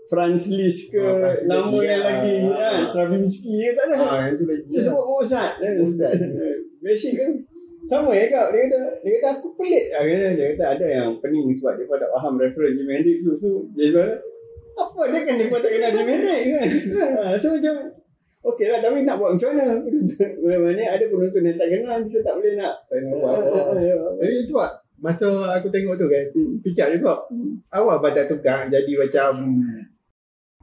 Franz Liszt ke Ah, nama yang ya. lagi Ah. ha, Stravinsky ke tak ada. Ah, lagi. Dia sebut Mozart. Mozart. Basic kan. Sama ya kau. Dia kata, dia kata aku pelik. lah. Dia kata, dia kata ada yang pening sebab dia tak faham reference Jimi Hendrix tu. So dia kata, apa dia kan dia pun tak kenal Jimi Hendrix kan. Ha, so macam Okey lah tapi nak buat macam mana? Mana ada penonton yang tak kenal kita tak boleh nak. Tak nak buat. Tapi itu lah Masa aku tengok tu kan Fikir juga Awak badak tukang Jadi macam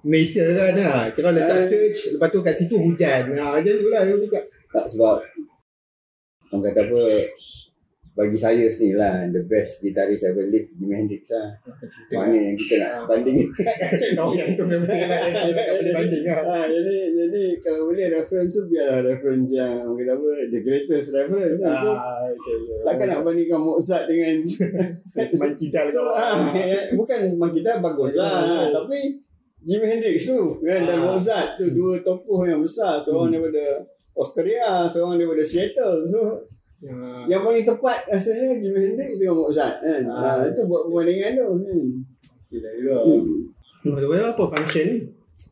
Malaysia kan lah. Kira letak Ah. search, lepas tu kat situ hujan. Ha, macam tu lah cakap. Tak sebab orang kata apa bagi saya sendiri lah the best guitarist ever live Jimi Hendrix lah. Mana yang kita nak banding. Saya tahu yang tu memang tak nak yang tak boleh banding lah. ha, jadi jadi kalau boleh reference tu biarlah reference yang orang kata apa the greatest reference. So, Ah, okay, okay. takkan nak bandingkan Mozart dengan Sentimen kidal so, ah, bukan memang kita bagus lah tapi Jimi Hendrix tu kan dan Ah. Mozart tu dua tokoh yang besar seorang Hmm. daripada Austria seorang daripada Seattle so Ya. yang paling tepat rasanya Jimi Hendrix dengan Mozart kan Ah. ah. itu buat perbandingan tu kan Gila juga. hmm. Hmm. apa function ni?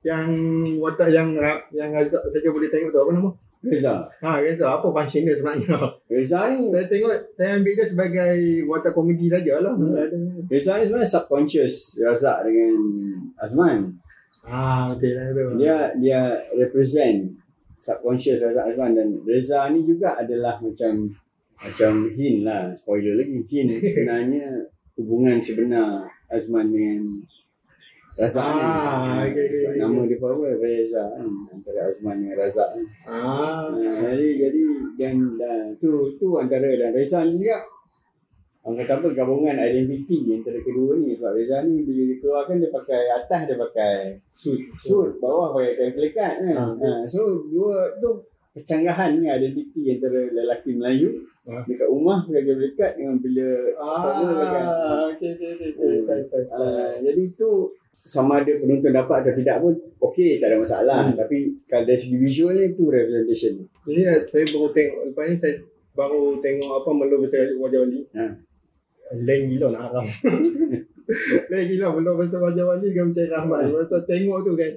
Yang watak yang yang Razak saja boleh tengok tu apa nama? Reza Ha, Reza, apa function dia sebenarnya? Reza ni saya tengok, saya ambil dia sebagai watak komedi sajalah. Hmm. Reza ni sebenarnya subconscious Razak dengan Azman Ah, betul lah tu. dia dia represent subconscious Razak Azman dan Reza ni juga adalah macam macam hint lah. Spoiler lagi hint sebenarnya hubungan sebenar Azman dengan Razak Ah, ni okey, okey. nama dia apa? Reza kan antara Azman dengan Razak ni Ah, Ah, jadi jadi dan, dan tu tu antara dan Reza ni juga orang kata apa gabungan identiti antara kedua ni sebab Reza ni bila dikeluarkan dia pakai atas dia pakai suit. suit bawah pakai kain pelikat kan. Ah. Ha, so dua tu kecanggahan ni identiti antara lelaki Melayu Ah. dekat rumah pakai kain pelikat dengan bila formal pakai. Ah, okey okey okey. okey. Style style style. Ah, jadi tu sama ada penonton dapat atau tidak pun okey tak ada masalah Hmm. tapi kalau dari segi visual ni tu representation Jadi eh, saya baru tengok lepas ni saya baru tengok apa Melo besar wajah wali. Ha. Lain gila nak haram. Lain gila Melo besar wajah wali dengan Mencari Rahmat. Masa tengok tu kan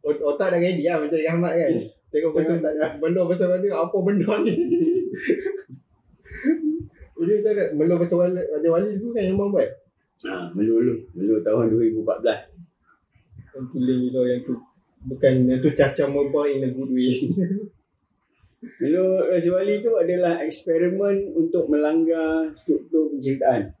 ot- otak dah ready lah Mencari Rahmat kan. Tengok besar Tengok tak ada. Melo besar wali apa benda ni. Jadi saya Melo besar wali, wajah wali dulu kan yang buat. ha, melulu melulu tahun 2014 Yang tu lain gila yang tu bukan yang tu caca mobile in a good way. Melo Raja Wali tu adalah eksperimen untuk melanggar struktur penceritaan.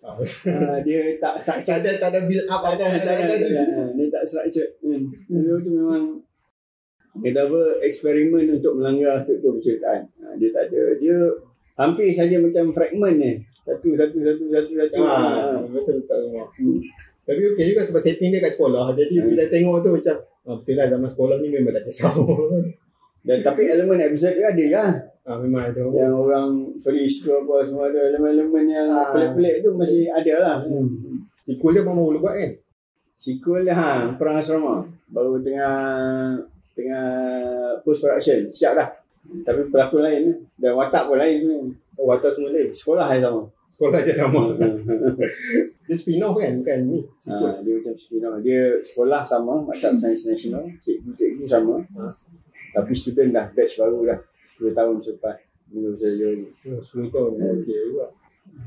Ha, dia tak tak structured ada tak ada build up tak ada, tak ada, tak ada. Dia tak structured. Hmm. Dia tu memang dia dah apa eksperimen untuk melanggar struktur penceritaan. Ha, dia tak ada. Dia hampir saja macam fragment ni. Satu, satu, satu, satu, satu. Ah, Ha. betul betul semua. Hmm. Tapi okey juga sebab setting dia kat sekolah. Jadi Hmm. bila tengok tu macam ah, betul lah zaman sekolah ni memang tak kisah. Dan tapi elemen episode dia ada lah. Ah, memang ada. Yang orang freeze tu apa semua ada. Elemen-elemen yang Ah. pelik-pelik tu masih ada lah. Hmm. Sequel dia baru buat kan? Sequel dia ha, Perang Asrama. Baru tengah tengah post production. Siap dah. Tapi pelakon lain dan watak pun lain. Oh, watak semua lain. Sekolah yang sama. Sekolah je sama. Dia spin off kan? Bukan ni. Ha, dia macam spin-off. Dia sekolah sama, Maktab Sains Nasional. Cikgu-cikgu sama. Ah. Tapi student dah batch baru dah. 10 tahun selepas. Saja ni. Oh, 10 tahun. Okey juga.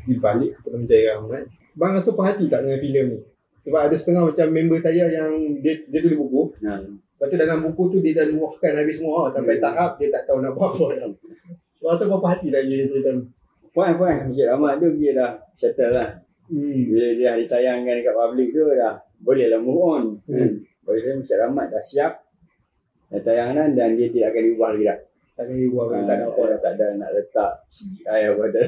Di balik kepada mencari rahmat. Bang rasa perhati tak dengan filem ni? Sebab ada setengah macam member saya yang dia, dia tulis buku. Ha. Lepas tu dalam buku tu dia dah luahkan habis semua sampai Hmm. tahap dia tak tahu nak buat apa dah. Rasa berapa hati dah dia cerita ni. Puan-puan, Masjid Rahmat tu dia dah settle lah. Hmm. Bila dia dah ditayangkan dekat public tu dah boleh lah move on. Hmm. Hmm. Bagi saya Masjid Rahmat dah siap. Dah tayangkan dan dia tidak akan diubah lagi dah. Tak kena buat Ah, tak ada apa dah. tak ada nak letak CGI apa dah.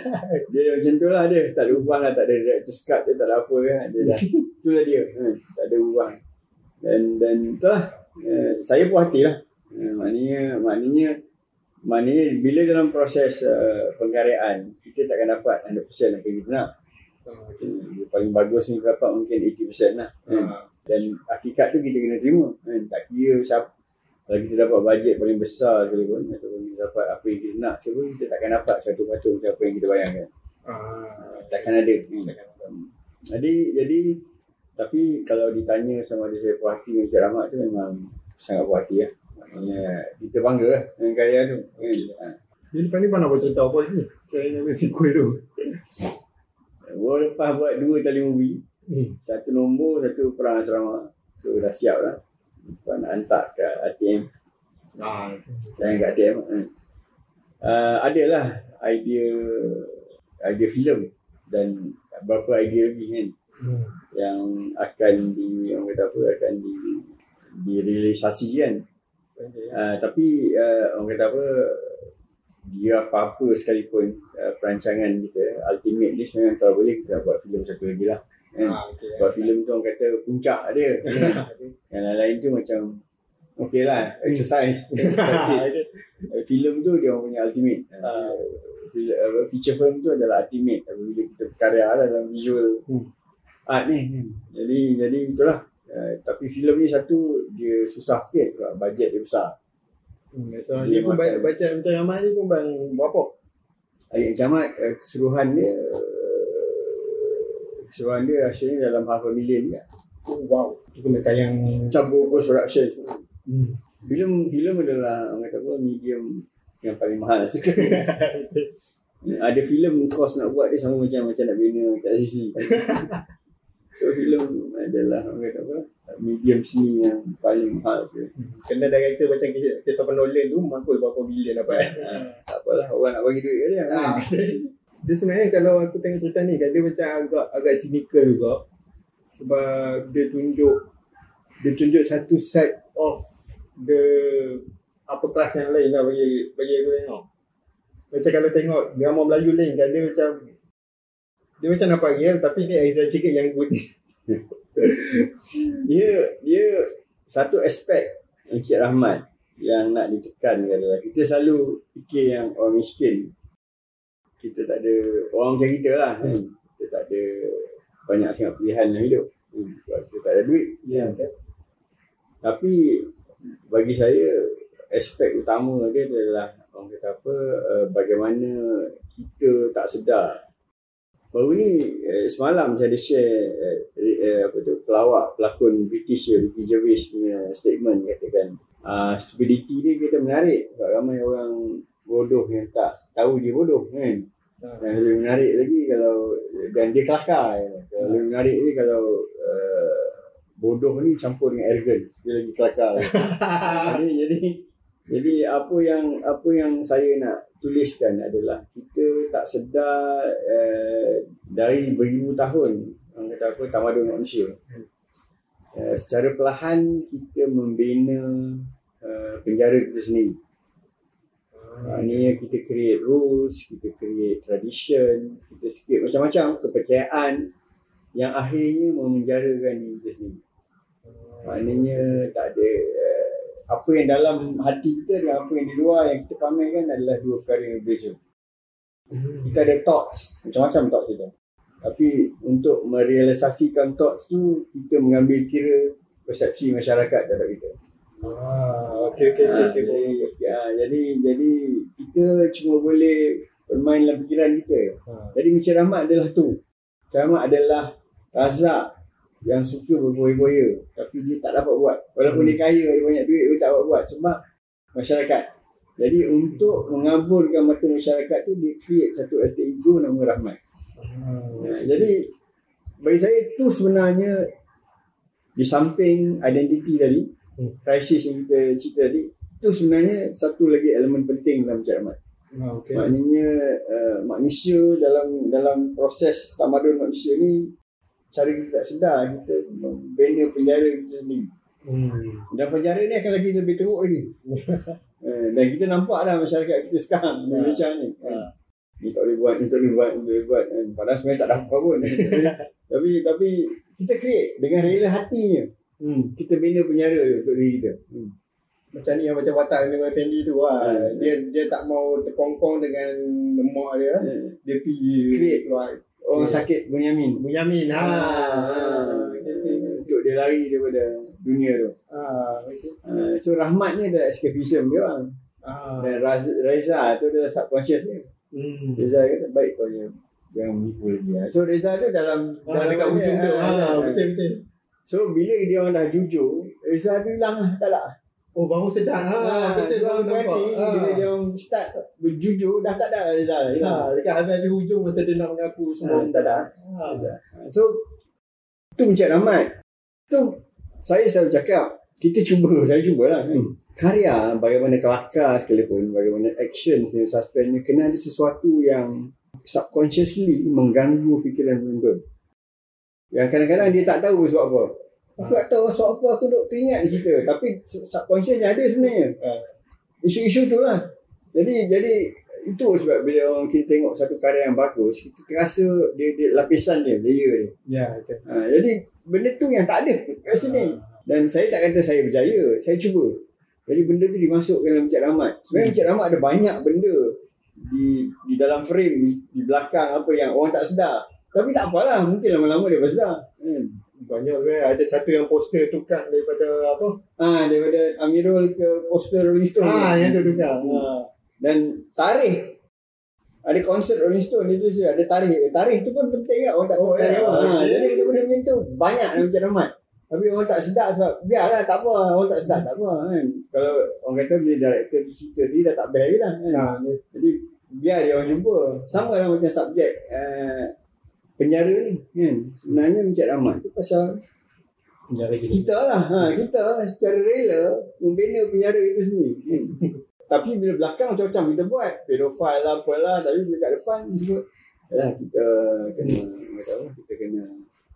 dia macam tu lah dia. Tak ada ubah lah. Tak ada director's cut dia tak ada apa kan. Dia dah. Itulah dia. Hmm. Tak ada ubah. Dan dan itulah. Eh, saya puas hati lah. Eh, maknanya, maknanya maknanya bila dalam proses uh, pengkaryaan kita takkan dapat 100% apa yang kita nak. Hmm, Dia paling bagus ni dapat mungkin 80% lah. Hmm. Ah, Dan hakikat tu kita kena terima. Kan? Tak kira siapa kalau kita dapat bajet paling besar sekalipun ataupun kita dapat apa yang kita nak sekalipun kita takkan dapat satu macam macam apa yang kita bayangkan. ah, Takkan ada. Hmm. Jadi jadi tapi kalau ditanya sama ada saya puas hati dengan Rahmat tu memang sangat puas hati lah. Maknanya kita bangga lah dengan karya tu. Kan? Ha. Dia lepas ni mana buat cerita apa ni? Saya nak sequel tu. Gua lepas buat dua tali movie. Hmm. Satu nombor, satu perang asrama. So dah siap lah. Lepas nak hantar ke ATM. Jangan kat ATM. Hmm. Uh, adalah idea idea filem dan beberapa idea lagi kan. Hmm. yang akan di orang kata apa akan di direalisasi kan Okay. uh, tapi uh, orang kata apa dia apa-apa sekalipun uh, perancangan kita ultimate ni sebenarnya kalau boleh kita nak buat filem satu lagi lah kan Ah, okay. buat filem tu orang kata puncak dia yang lain-lain tu macam okey lah exercise Practice. Eh, filem tu dia orang punya ultimate Ah. uh, feature film tu adalah ultimate apabila kita berkarya dalam visual Hmm. art ni kan. jadi jadi itulah uh, tapi filem ni satu dia susah sikit sebab bajet dia besar Hmm, so, dia pun baca, baca macam ramai ni pun bang berapa? ayat camat uh, keseluruhan dia keseluruhan dia asalnya dalam half a million ya. Oh, wow. Itu kena tayang. campur post production Hmm. filem filem adalah orang kata apa medium yang paling mahal ada filem kos nak buat dia sama macam macam nak bina kat sisi so filem adalah orang kata apa medium seni yang paling mahal sekali Kena director macam Christopher Nolan tu mampu berapa bilion dapat. tak apalah orang nak bagi duit dia Ah. Dia sebenarnya kalau aku tengok cerita ni kan dia macam agak agak cynical juga. Sebab dia tunjuk dia tunjuk satu side of the upper class yang lain lah bagi bagi aku tengok. Macam kalau tengok drama Melayu lain kan dia macam dia macam nampak real tapi ni exaggerate yang good. Dia dia satu aspek Encik Rahmat yang nak ditekankan adalah kita selalu fikir yang orang miskin kita tak ada orang macam kita lah kan. Kita tak ada banyak sangat pilihan dalam hidup. Hmm, kita tak ada duit. Ya. Tapi bagi saya aspek utama dia adalah orang kata apa uh, bagaimana kita tak sedar. Baru ni eh, semalam saya ada share eh, eh, apa tu pelawak pelakon British ya, Ricky Gervais punya statement katakan uh, stupidity ni kita menarik. Sebab ramai orang bodoh yang tak tahu dia bodoh kan. Dan lebih menarik lagi kalau dan dia kelakar ya. Kalau lebih menarik ni kalau uh, bodoh ni campur dengan arrogant. Dia lagi kelakar. Jadi jadi jadi apa yang apa yang saya nak tuliskan adalah kita tak sedar uh, dari beribu tahun. Orang kata apa? Tamadun manusia. Uh, secara perlahan kita membina uh, penjara kita sendiri Maknanya kita create rules, kita create tradition, kita create macam-macam kepercayaan yang akhirnya memenjarakan diri kita sendiri. Maknanya tak ada uh, apa yang dalam hati kita dan apa yang di luar yang kita pamerkan adalah dua perkara yang berbeza. Kita ada thoughts, macam-macam thoughts kita. Tapi untuk merealisasikan thoughts tu, kita mengambil kira persepsi masyarakat terhadap kita. Ah, okey okey Ha, okey. jadi, ya, jadi jadi kita cuma boleh bermain dalam fikiran kita. Ha. Jadi Encik Rahmat adalah tu. Rahmat adalah razak yang suka berboya-boya tapi dia tak dapat buat. Walaupun Hmm. dia kaya, dia banyak duit, dia tak dapat buat sebab masyarakat. Jadi untuk mengaburkan mata masyarakat tu dia create satu alter ego nama Rahmat. Hmm. Ha, jadi bagi saya tu sebenarnya di samping identiti tadi. Krisis yang kita cerita tadi, itu sebenarnya satu lagi elemen penting dalam Encik Rahmat. Ah, okey. Maknanya uh, manusia dalam dalam proses tamadun manusia ni cara kita tak sedar kita membina penjara kita sendiri. Hmm. Dan penjara ni akan lagi lebih teruk lagi. uh, dan kita nampak dah masyarakat kita sekarang di Ya. Malaysia ni. Kan? Ya. Ni tak boleh buat, ni tak boleh buat, ni tak boleh buat. Kan? Padahal sebenarnya tak ada apa pun. tapi tapi kita create dengan rela hatinya. Hmm. Kita bina penjara untuk diri kita. Hmm. Macam ni yang macam watak Anwar Effendi tu lah. Hmm. Dia dia tak mau terkongkong dengan mak dia. Uh, Dia pergi Create. keluar. orang Okay. sakit Bunyamin. Bunyamin. Ha. Ah, Okey, okey. untuk dia lari daripada dunia tu. Ah, okey. Uh, so Rahmat ni adalah escapism dia orang. Ah. Dan Raz, Reza tu adalah subconscious dia. Hmm. Reza kata baik kau jangan jangan menipu lagi. lah." So Reza tu dalam Ah, dalam dekat ni, ujung tu. ah, Ha, ah, betul betul. So bila dia orang dah jujur, Reza tu hilang lah, tak ada. Oh, baru sedar. Ha, betul dia baru orang nampak. berhenti, Ha. bila dia orang start berjujur, dah tak ada lah hilang. Ha, dekat habis-habis hujung masa dia nak mengaku semua. Ah, tak ada. Ha. So tu Encik Rahmat. Tu saya selalu cakap, kita cuba, saya cubalah kan. Karya bagaimana kelakar sekalipun, bagaimana action, suspense kena ada sesuatu yang subconsciously mengganggu fikiran penonton. Yang kadang-kadang dia tak tahu sebab apa. Aku tak tahu sebab apa aku duk teringat cerita. Tapi subconscious ada sebenarnya. Ah. Isu-isu tu lah. Jadi jadi itu sebab bila orang kita tengok satu karya yang bagus, kita terasa dia, dia lapisan dia, layer dia. Ya, betul. Ha, jadi benda tu yang tak ada kat sini. Dan saya tak kata saya berjaya, saya cuba. Jadi benda tu dimasukkan dalam Encik Rahmat. Sebenarnya Encik Rahmat ada banyak benda di di dalam frame, di belakang apa yang orang tak sedar. Tapi tak apalah, mungkin lama-lama dia pun sedar. Hmm. Banyak kan. Ada satu yang poster tukar daripada apa? Ah, daripada Amirul ke poster Rolling Stone. Ah, yang tu tukar. Ah. Dan tarikh ada konsert Rolling Stone itu sih ada tarikh. Tarikh tu pun penting kan orang tak tahu Oh, tarikh. ya. Ha, Ya. jadi benda-benda macam tu banyak dalam Encik Rahmat. Tapi orang tak sedar sebab biarlah tak apa orang tak sedar tak apa kan. Kalau orang kata bila director tu cerita sendiri dah tak best lagi lah kan. Ni. Jadi biar dia orang jumpa. Sama lah macam subjek uh, penjara ni kan. Sebenarnya Encik Rahmat tu pasal Penjara kita. kita lah. Ha, kita secara rela membina penjara itu sendiri. Hmm. Tapi bila belakang macam-macam kita buat. Pedofile lah apalah. Tapi bila kat depan disebut. Yalah kita kena. Tahu lah, kita kena.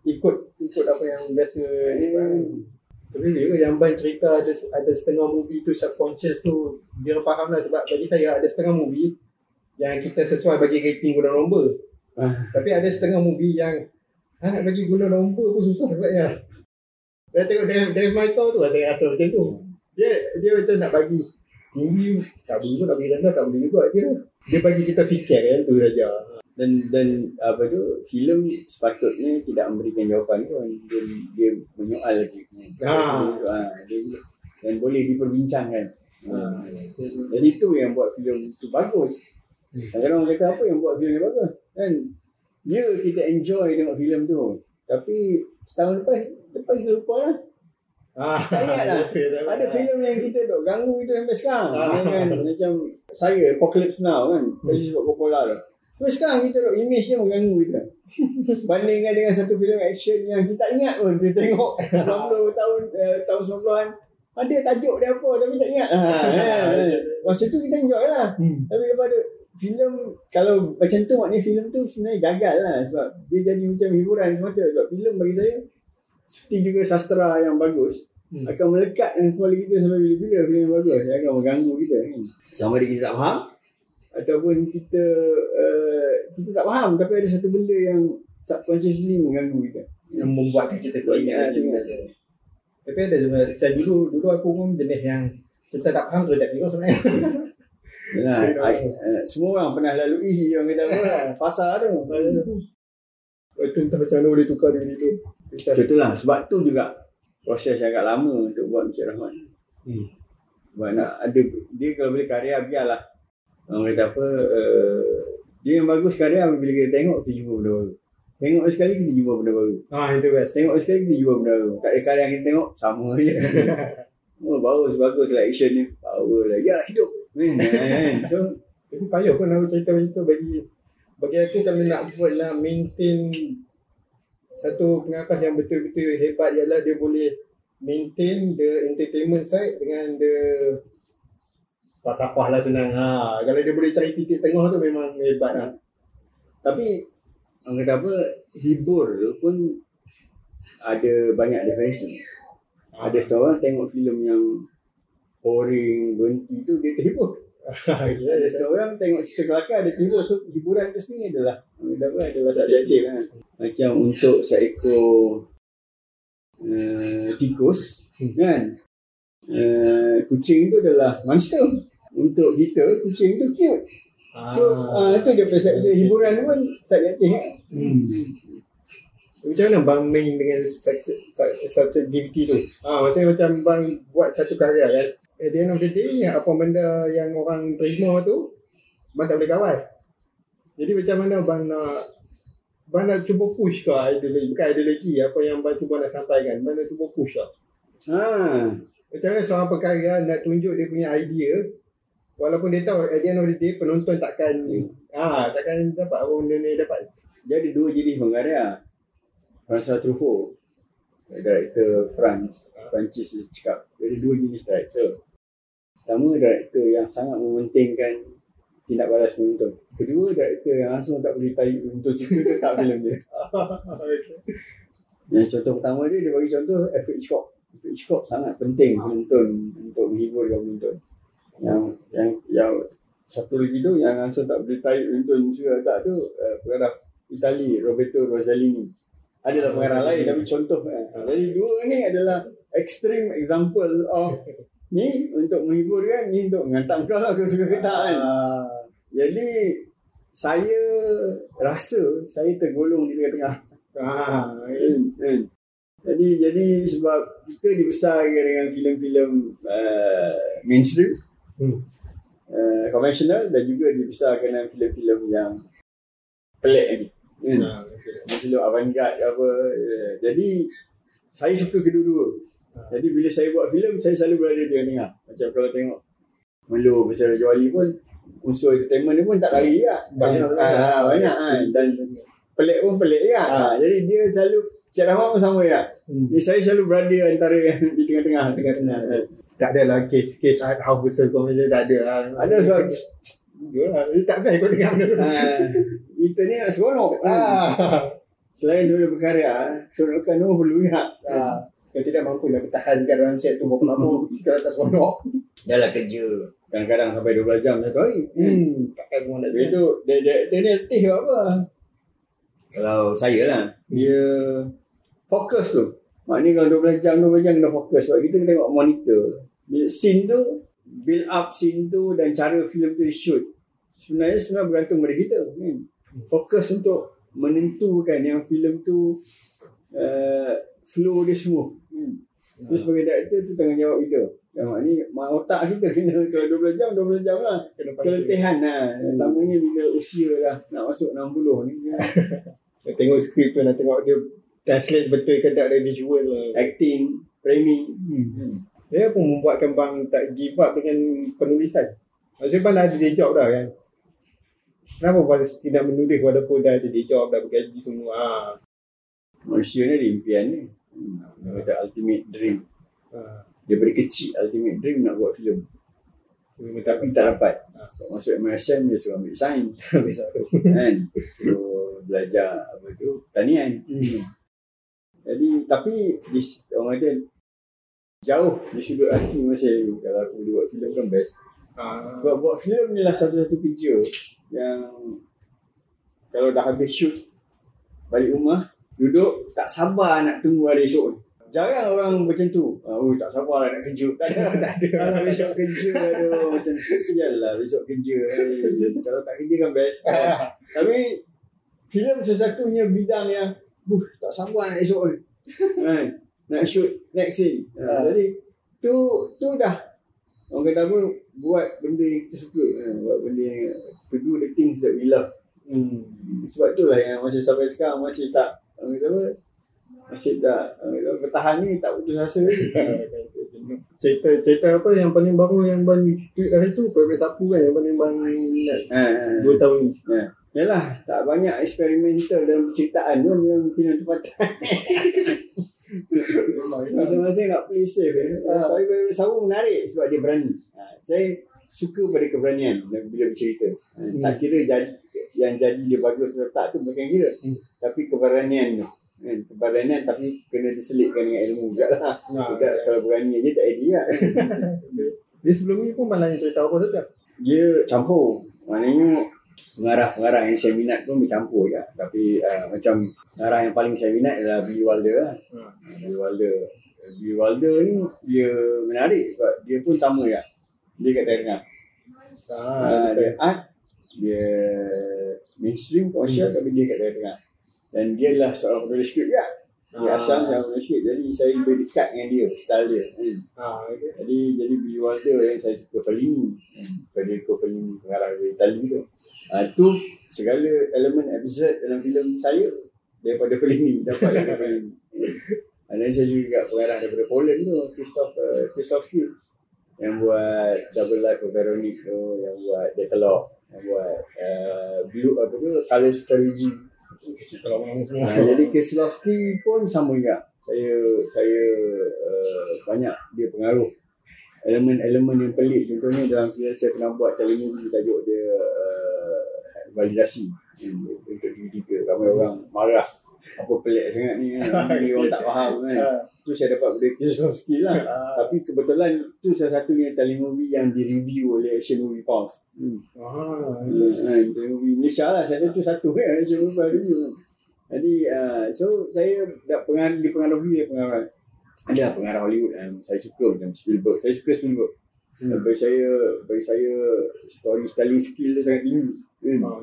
Ikut ikut apa yang biasa ni kan. Tapi ke yang Ban cerita ada ada setengah movie tu subconscious tu dia faham lah sebab bagi saya ada setengah movie yang kita sesuai bagi rating guna nombor. Ah. Tapi ada setengah movie yang ha, nak bagi guna nombor pun susah sebabnya. Saya tengok Dave, Dave Michael tu saya rasa macam tu. Dia dia macam nak bagi tinggi tak boleh pun nak bagi rendah tak boleh juga dia. Dia bagi kita fikir kan tu saja. Dan dan apa tu filem sepatutnya tidak memberikan jawapan tu dia, dia menyoal lagi. Ha. Ha, dia, dan boleh diperbincangkan. Ha. Jadi itu yang buat filem itu bagus. Hmm. Kadang-kadang orang kata apa yang buat filem ni bagus? Kan? Ya kita enjoy tengok filem tu. Tapi setahun lepas, lepas kita lupa lah. Ah, Tak ingat lah. Ada ingat. filem yang kita duk ganggu kita sampai sekarang. Ah. kan? Macam saya, Apocalypse Now kan. Hmm. Dari sebab Coppola tu. Tapi sekarang kita duk image yang mengganggu kita. Bandingkan dengan satu filem action yang kita tak ingat pun. Kita tengok 90 tahun, eh, tahun 90-an. Ada tajuk dia apa tapi tak ingat. Ha, kan? Masa tu kita enjoy lah. Hmm. Tapi lepas tu filem kalau macam tu maknanya filem tu sebenarnya gagal lah sebab dia jadi macam hiburan semata sebab filem bagi saya seperti juga sastra yang bagus Hmm. akan melekat dengan kepala kita sampai bila-bila filem yang bagus dia akan mengganggu kita kan. sama ada kita tak faham ataupun kita uh, kita tak faham tapi ada satu benda yang subconsciously mengganggu kita yang membuatkan kita teringat tengok. Tapi ada sebenarnya, dulu, dulu aku pun jenis yang kita tak faham tu tak kira sebenarnya. Yalah, I- uh, semua orang pernah lalui orang kata apa fasa tu Itu entah macam mana boleh tukar dengan itu. Kita Itulah sebab tu juga proses yang agak lama untuk buat Encik Rahman. Hmm. Sebab nak ada dia kalau boleh karya biarlah. Orang kata apa uh, dia yang bagus karya bila kita tengok kita jumpa benda baru. Tengok sekali kita jumpa benda baru. Ah itu best. Tengok sekali kita jumpa benda baru. Tak ada karya yang kita tengok sama je. oh bagus bagus lah action ni. Power lah. Ya hidup. Man, kan? So Tapi payah pun nak cerita macam tu bagi bagi aku kalau nak buat nak maintain satu pengakas yang betul-betul hebat ialah dia boleh maintain the entertainment side dengan the falsafah lah senang. Ha, kalau dia boleh cari titik tengah tu memang hebat lah. Tapi orang kata apa hibur tu pun ada banyak definisi. Ada seorang tengok filem yang boring, berhenti tu dia terhibur. Ya, Ada seorang tengok cerita kelakar dia terhibur. So hiburan tu sendiri adalah orang apa adalah subjektif kan. Macam untuk seekor uh, tikus Hmm. kan. Uh, kucing tu adalah monster. Untuk kita kucing tu cute. So uh, itu dia persepsi hiburan pun subjektif. Hmm. Macam mana bang main dengan sex- su- subjectivity tu? Ah, maksudnya macam bang buat satu karya kan. At the end of the day, apa benda yang orang terima tu, bang tak boleh kawal. Jadi macam mana bang nak Bang nak cuba push ke ideologi, bukan ideologi, apa yang bang cuba nak sampaikan. Bang nak cuba push lah. Ha. Macam mana seorang pekarya nak tunjuk dia punya idea, walaupun dia tahu at the end of the day, penonton takkan, ah takkan dapat orang benda ni dapat. Jadi dua jenis pengkarya. François Truffaut, director France, Perancis dia cakap. Jadi dua jenis director. Pertama, director yang sangat mementingkan tindak balas penonton. Kedua, director yang langsung tak boleh tarik penonton suka tetap filem dia. Yang contoh pertama dia, dia bagi contoh Alfred Hitchcock. Alfred Hitchcock sangat penting penonton untuk menghibur yang penonton. Yang yang yang satu lagi tu yang Anson tak boleh tarik penonton suka tak tu uh, pengarah Itali Roberto Rossellini. Ada lah pengarah lain tapi contoh kan. Jadi dua ni adalah extreme example of ni untuk menghibur kan ni untuk menghantar kau lah suka ke tak kan. Ah, Jadi saya rasa saya tergolong di tengah-tengah. ah, Hmm, hmm. Jadi jadi sebab kita dibesarkan dengan filem-filem uh, mainstream, Hmm. uh, konvensional dan juga dibesarkan dengan filem-filem yang pelik ni. Hmm. ah, okay. Filem avant-garde apa. Uh, jadi saya suka kedua-dua. Jadi bila saya buat filem saya selalu berada di tengah-tengah. Macam kalau tengok Melo besar Raja Wali pun unsur entertainment dia pun tak lari lah. Banyak Ah, banyak kan. Dan pelik pun pelik kan. Ah. Ah. jadi dia selalu Cik Rahman pun sama ya. Hmm. Jadi saya selalu berada antara yang di tengah-tengah. Tengah-tengah. Tak ada lah kes-kes house versus commercial tak ada lah. Ada sebab Ya lah. Dia tak baik kau dengar benda ah, itu ni nak seronok. Ah. Selain sebagai berkarya, seronokan tu perlu ya. Ah. Kau tidak mampu nak bertahan kat dalam set tu berapa lama kalau tak seronok. Dah lah kerja. Kadang-kadang sampai 12 jam satu hari. Hmm. Takkan kau nak Dia tu, dia, director ni letih apa? Kalau saya lah, dia fokus tu. Maknanya kalau 12 jam, 12 jam kena fokus. Sebab kita tengok monitor. Scene tu, build up scene tu dan cara filem tu shoot. Sebenarnya semua bergantung pada kita. Kan? Fokus untuk menentukan yang filem tu uh, flow dia smooth. Hmm. Tu sebagai director tu tanggungjawab kita. Yang mak otak kita kena kalau 12 jam 12 jam lah. Keletihan lah. Terutamanya bila usia dah nak masuk 60 ni. Nak tengok skrip tu nak tengok dia translate betul ke tak dari visual lah. Acting, framing. Hmm. Dia pun membuatkan bang tak give up dengan penulisan. Maksudnya bang dah ada day job dah kan. Kenapa bang tidak menulis walaupun dah ada day job, dah bergaji semua. Ah. Manusia ni ada impian ni. Hmm. Dia Ada ultimate dream. Ah. Daripada kecil ultimate dream nak buat filem. Memang Tapi tak dapat. Kalau masuk MSM dia suruh ambil sains. tak satu. kan. Suruh belajar apa tu, tanian. Hmm. Jadi tapi di, orang kata jauh di sudut hati masih kalau aku boleh buat filem kan best. Ah. Buat buat filem ni lah satu-satu kerja yang kalau dah habis shoot balik rumah duduk tak sabar nak tunggu hari esok. Jarang orang macam tu. Ah, oh tak sabar nak kerja. Tak ada. tak ada. Kalau besok kerja aduh macam sial lah besok kerja. Eh, kalau tak kerja kan best. Tapi filem sesatunya bidang yang buh tak sabar nak esok ni. kan? Nak shoot next scene. Ha, Ah. jadi tu tu dah orang kata apa buat benda yang kita suka. Ha, buat benda yang to do the things that we love. Hmm. Sebab tu lah yang masih sampai sekarang masih tak orang kata apa masih tak orang kata, bertahan ni tak putus asa cerita cerita apa yang paling baru yang bang tweet hari tu Pepek Sapu kan yang paling bang minat Ha, ha, ha. 2 tahun ni. Yalah, tak banyak eksperimental dalam penceritaan pun dalam filem tempatan. Masing-masing nak play safe. Eh. Ah. Tapi Bebe Sabu menarik sebab dia berani. Ha, saya suka pada keberanian bila bercerita. Ha, Hmm. Tak kira jadi, yang jadi dia bagus atau tak tu bukan kira. Hmm. Tapi keberanian tu. Kan? Keberanian tapi kena diselitkan dengan ilmu juga lah. Ha, Tidak kalau berani je tak idea lah. Dia sebelum ni pun malah yang cerita apa saja. Dia campur. Maknanya pengarah-pengarah yang saya minat pun bercampur je. Tapi uh, macam pengarah yang paling saya minat adalah Billy Wilder lah. Ha. Billy Wilder. Billy Wilder ni dia menarik sebab dia pun sama ya. Dia kat tengah. Ah, dia art, dia mainstream komersial Hmm. tapi dia kat tengah. Dan dia adalah seorang penulis skrip juga. Dia Ah. asal seorang penulis skrip. Jadi saya lebih dekat dengan dia, style dia. Hmm. Ah, okay. Jadi jadi Billy Wilder yang saya suka Fellini. Hmm. Federico Fellini pengarah dari Itali tu. Uh, tu segala elemen absurd dalam filem saya daripada Fellini dapat daripada Fellini. Dan then saya juga pengarah daripada Poland tu Christoph uh, Christoph yang buat Double Life of Veronique tu, yang buat Decalogue, yang buat uh, Blue apa tu Color Strategy. Nah, jadi Kieslowski pun sama juga. Saya saya uh, banyak dia pengaruh elemen-elemen yang pelik contohnya dalam filem saya pernah buat telemovie tajuk dia uh, validasi untuk DVD ke ramai orang marah apa pelik sangat ni kan. Ni orang tak faham kan. Ah, Tu saya dapat benda Kieslowski lah. ah, Tapi kebetulan tu salah satu yang telemovie yang direview oleh Asian Movie Pulse. Hmm. ah, Hmm, telemovie Malaysia lah. Saya tu satu kan Asian Movie Pulse review. Jadi uh, so saya dah pengaruh dipengaruhi oleh pengaruh ada pengarah Hollywood um, saya suka macam Spielberg. Saya suka Spielberg. Hmm. Bagi saya bagi saya storytelling skill dia sangat tinggi. Hmm. ah.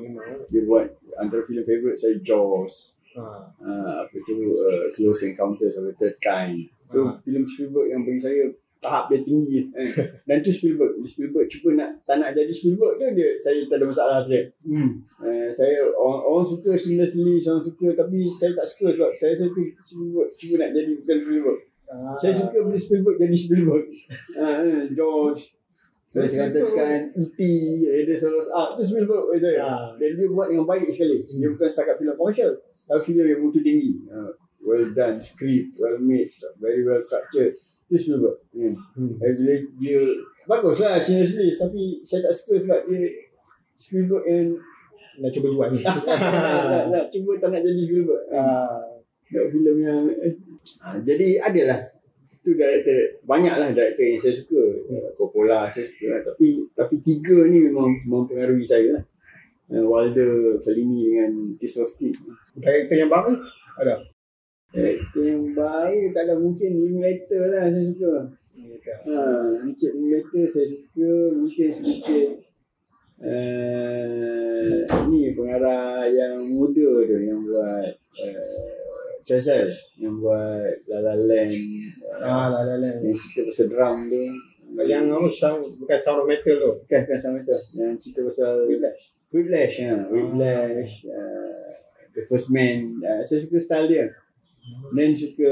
Dia buat antara filem favourite saya Jaws. Ah, uh, apa tu uh, Close Encounters of the Third Kind. Tu Ah. filem Spielberg yang bagi saya tahap dia tinggi. Eh. Dan tu Spielberg. Spielberg cuba nak tak nak jadi Spielberg tu dia saya tak ada masalah sikit. hmm. Uh, saya orang, orang suka Schindler's List, orang suka tapi saya tak suka sebab saya rasa tu Spielberg cuba nak jadi bukan Spielberg. Ah, Saya suka bila Spielberg jadi Spielberg. Uh, George saya Spielberg. katakan E.T. Raiders of the Lost Ark tu Spielberg bagi saya. Ah. Dan dia buat dengan baik sekali. Dia bukan setakat filem komersial. Tapi filem yang mutu tinggi. Uh, well done, script, well made, very well structured. Itu Spielberg. Hmm. Hmm. Dan bila dia baguslah Schindler's List tapi saya tak suka sebab dia Spielberg yang Nak cuba jual ni. nak, nak cuba tak nak jadi Spielberg. Ah, Nak filem yang eh. ha, jadi adalah tu director banyaklah director yang saya suka. Uh, Coppola saya suka lah. tapi tapi tiga ni memang mempengaruhi saya lah. Uh, Wilder Fellini dengan Kieslowski Director yang baru? Ada. director yang baru tak ada mungkin Linklater lah saya suka. Ha, Richard Linklater saya suka. Mungkin sedikit Uh, ni pengarah yang muda tu yang buat uh, Chazelle yang buat La La Land Ah, lah lah lah. yang cerita pasal drum tu Yang apa sound bukan sound of metal tu. bukan bukan sama tu yang cerita pasal Whiplash. Whiplash ha. Whiplash uh, The First Man uh, saya suka style dia dan suka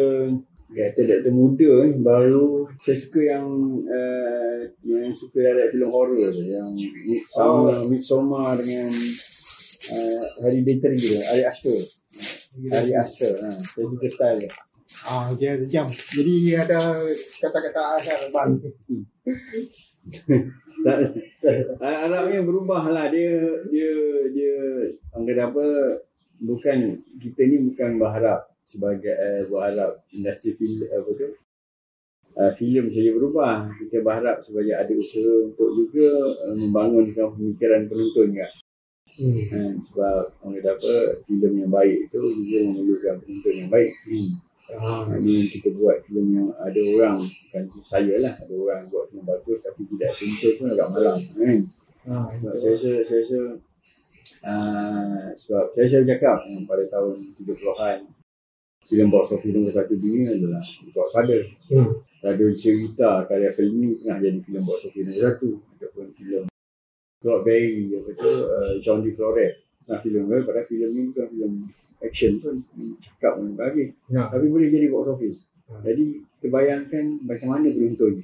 director-director muda ni baru saya suka yang uh, yang suka direct filem horror yang Midsommar, oh. Midsommar dengan uh, Hereditary tu Ari Aster Ari Aster ha. saya suka style dia. Ah, dia jam. Jadi ada kata-kata asal bang. tak, Arabnya berubah lah. Dia dia dia orang kata apa bukan kita ni bukan berharap sebagai uh, berharap industri film apa tu? Uh, filem saja berubah. Kita berharap sebagai ada usaha untuk juga uh, membangunkan pemikiran penonton juga Hmm. kan sebab orang kata apa filem yang baik tu juga memerlukan penonton yang baik hmm. Ah, Ini kita buat filem yang ada orang bukan saya lah ada orang buat filem bagus tapi tidak tentu pun agak malam kan ah, sebab saya rasa saya rasa uh, sebab saya selalu cakap um, pada tahun 70-an filem box office nombor satu dunia adalah Godfather Hmm. Radio Cerita karya Fellini pernah jadi filem box office nombor satu ataupun filem Claude Berry apa tu uh, John D. Flores nah filem dia pada filem ni bukan filem action pun cakap pun bagi Ya. tapi boleh jadi box office Hmm. jadi kita bayangkan macam mana penonton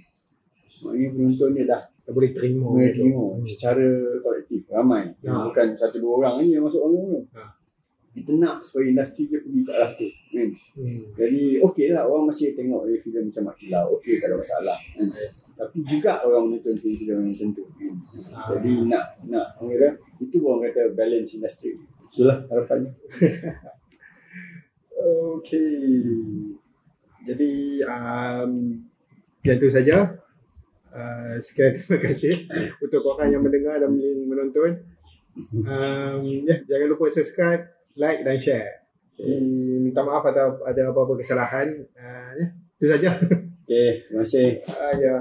maknanya penonton ni dah Tak boleh terima. menerima Hmm. secara kolektif ramai Ha. bukan satu dua orang ni yang masuk bangun tu Ha. Kita nak supaya industri dia pergi ke arah tu kan? Hmm. jadi okey lah orang masih tengok eh, filem macam Makilau okey tak ada masalah kan? tapi juga orang menonton filem-filem macam tu kan? Ha. jadi nak nak orang kata itu orang kata balance industri itulah harapannya Okey. Jadi um, yang tu saja. Uh, sekian terima kasih untuk korang yang mendengar dan menonton. Um, ya, jangan lupa subscribe, like dan share. Jadi, minta maaf ada ada apa-apa kesalahan. Uh, ya, itu saja. okey terima kasih Uh, ya.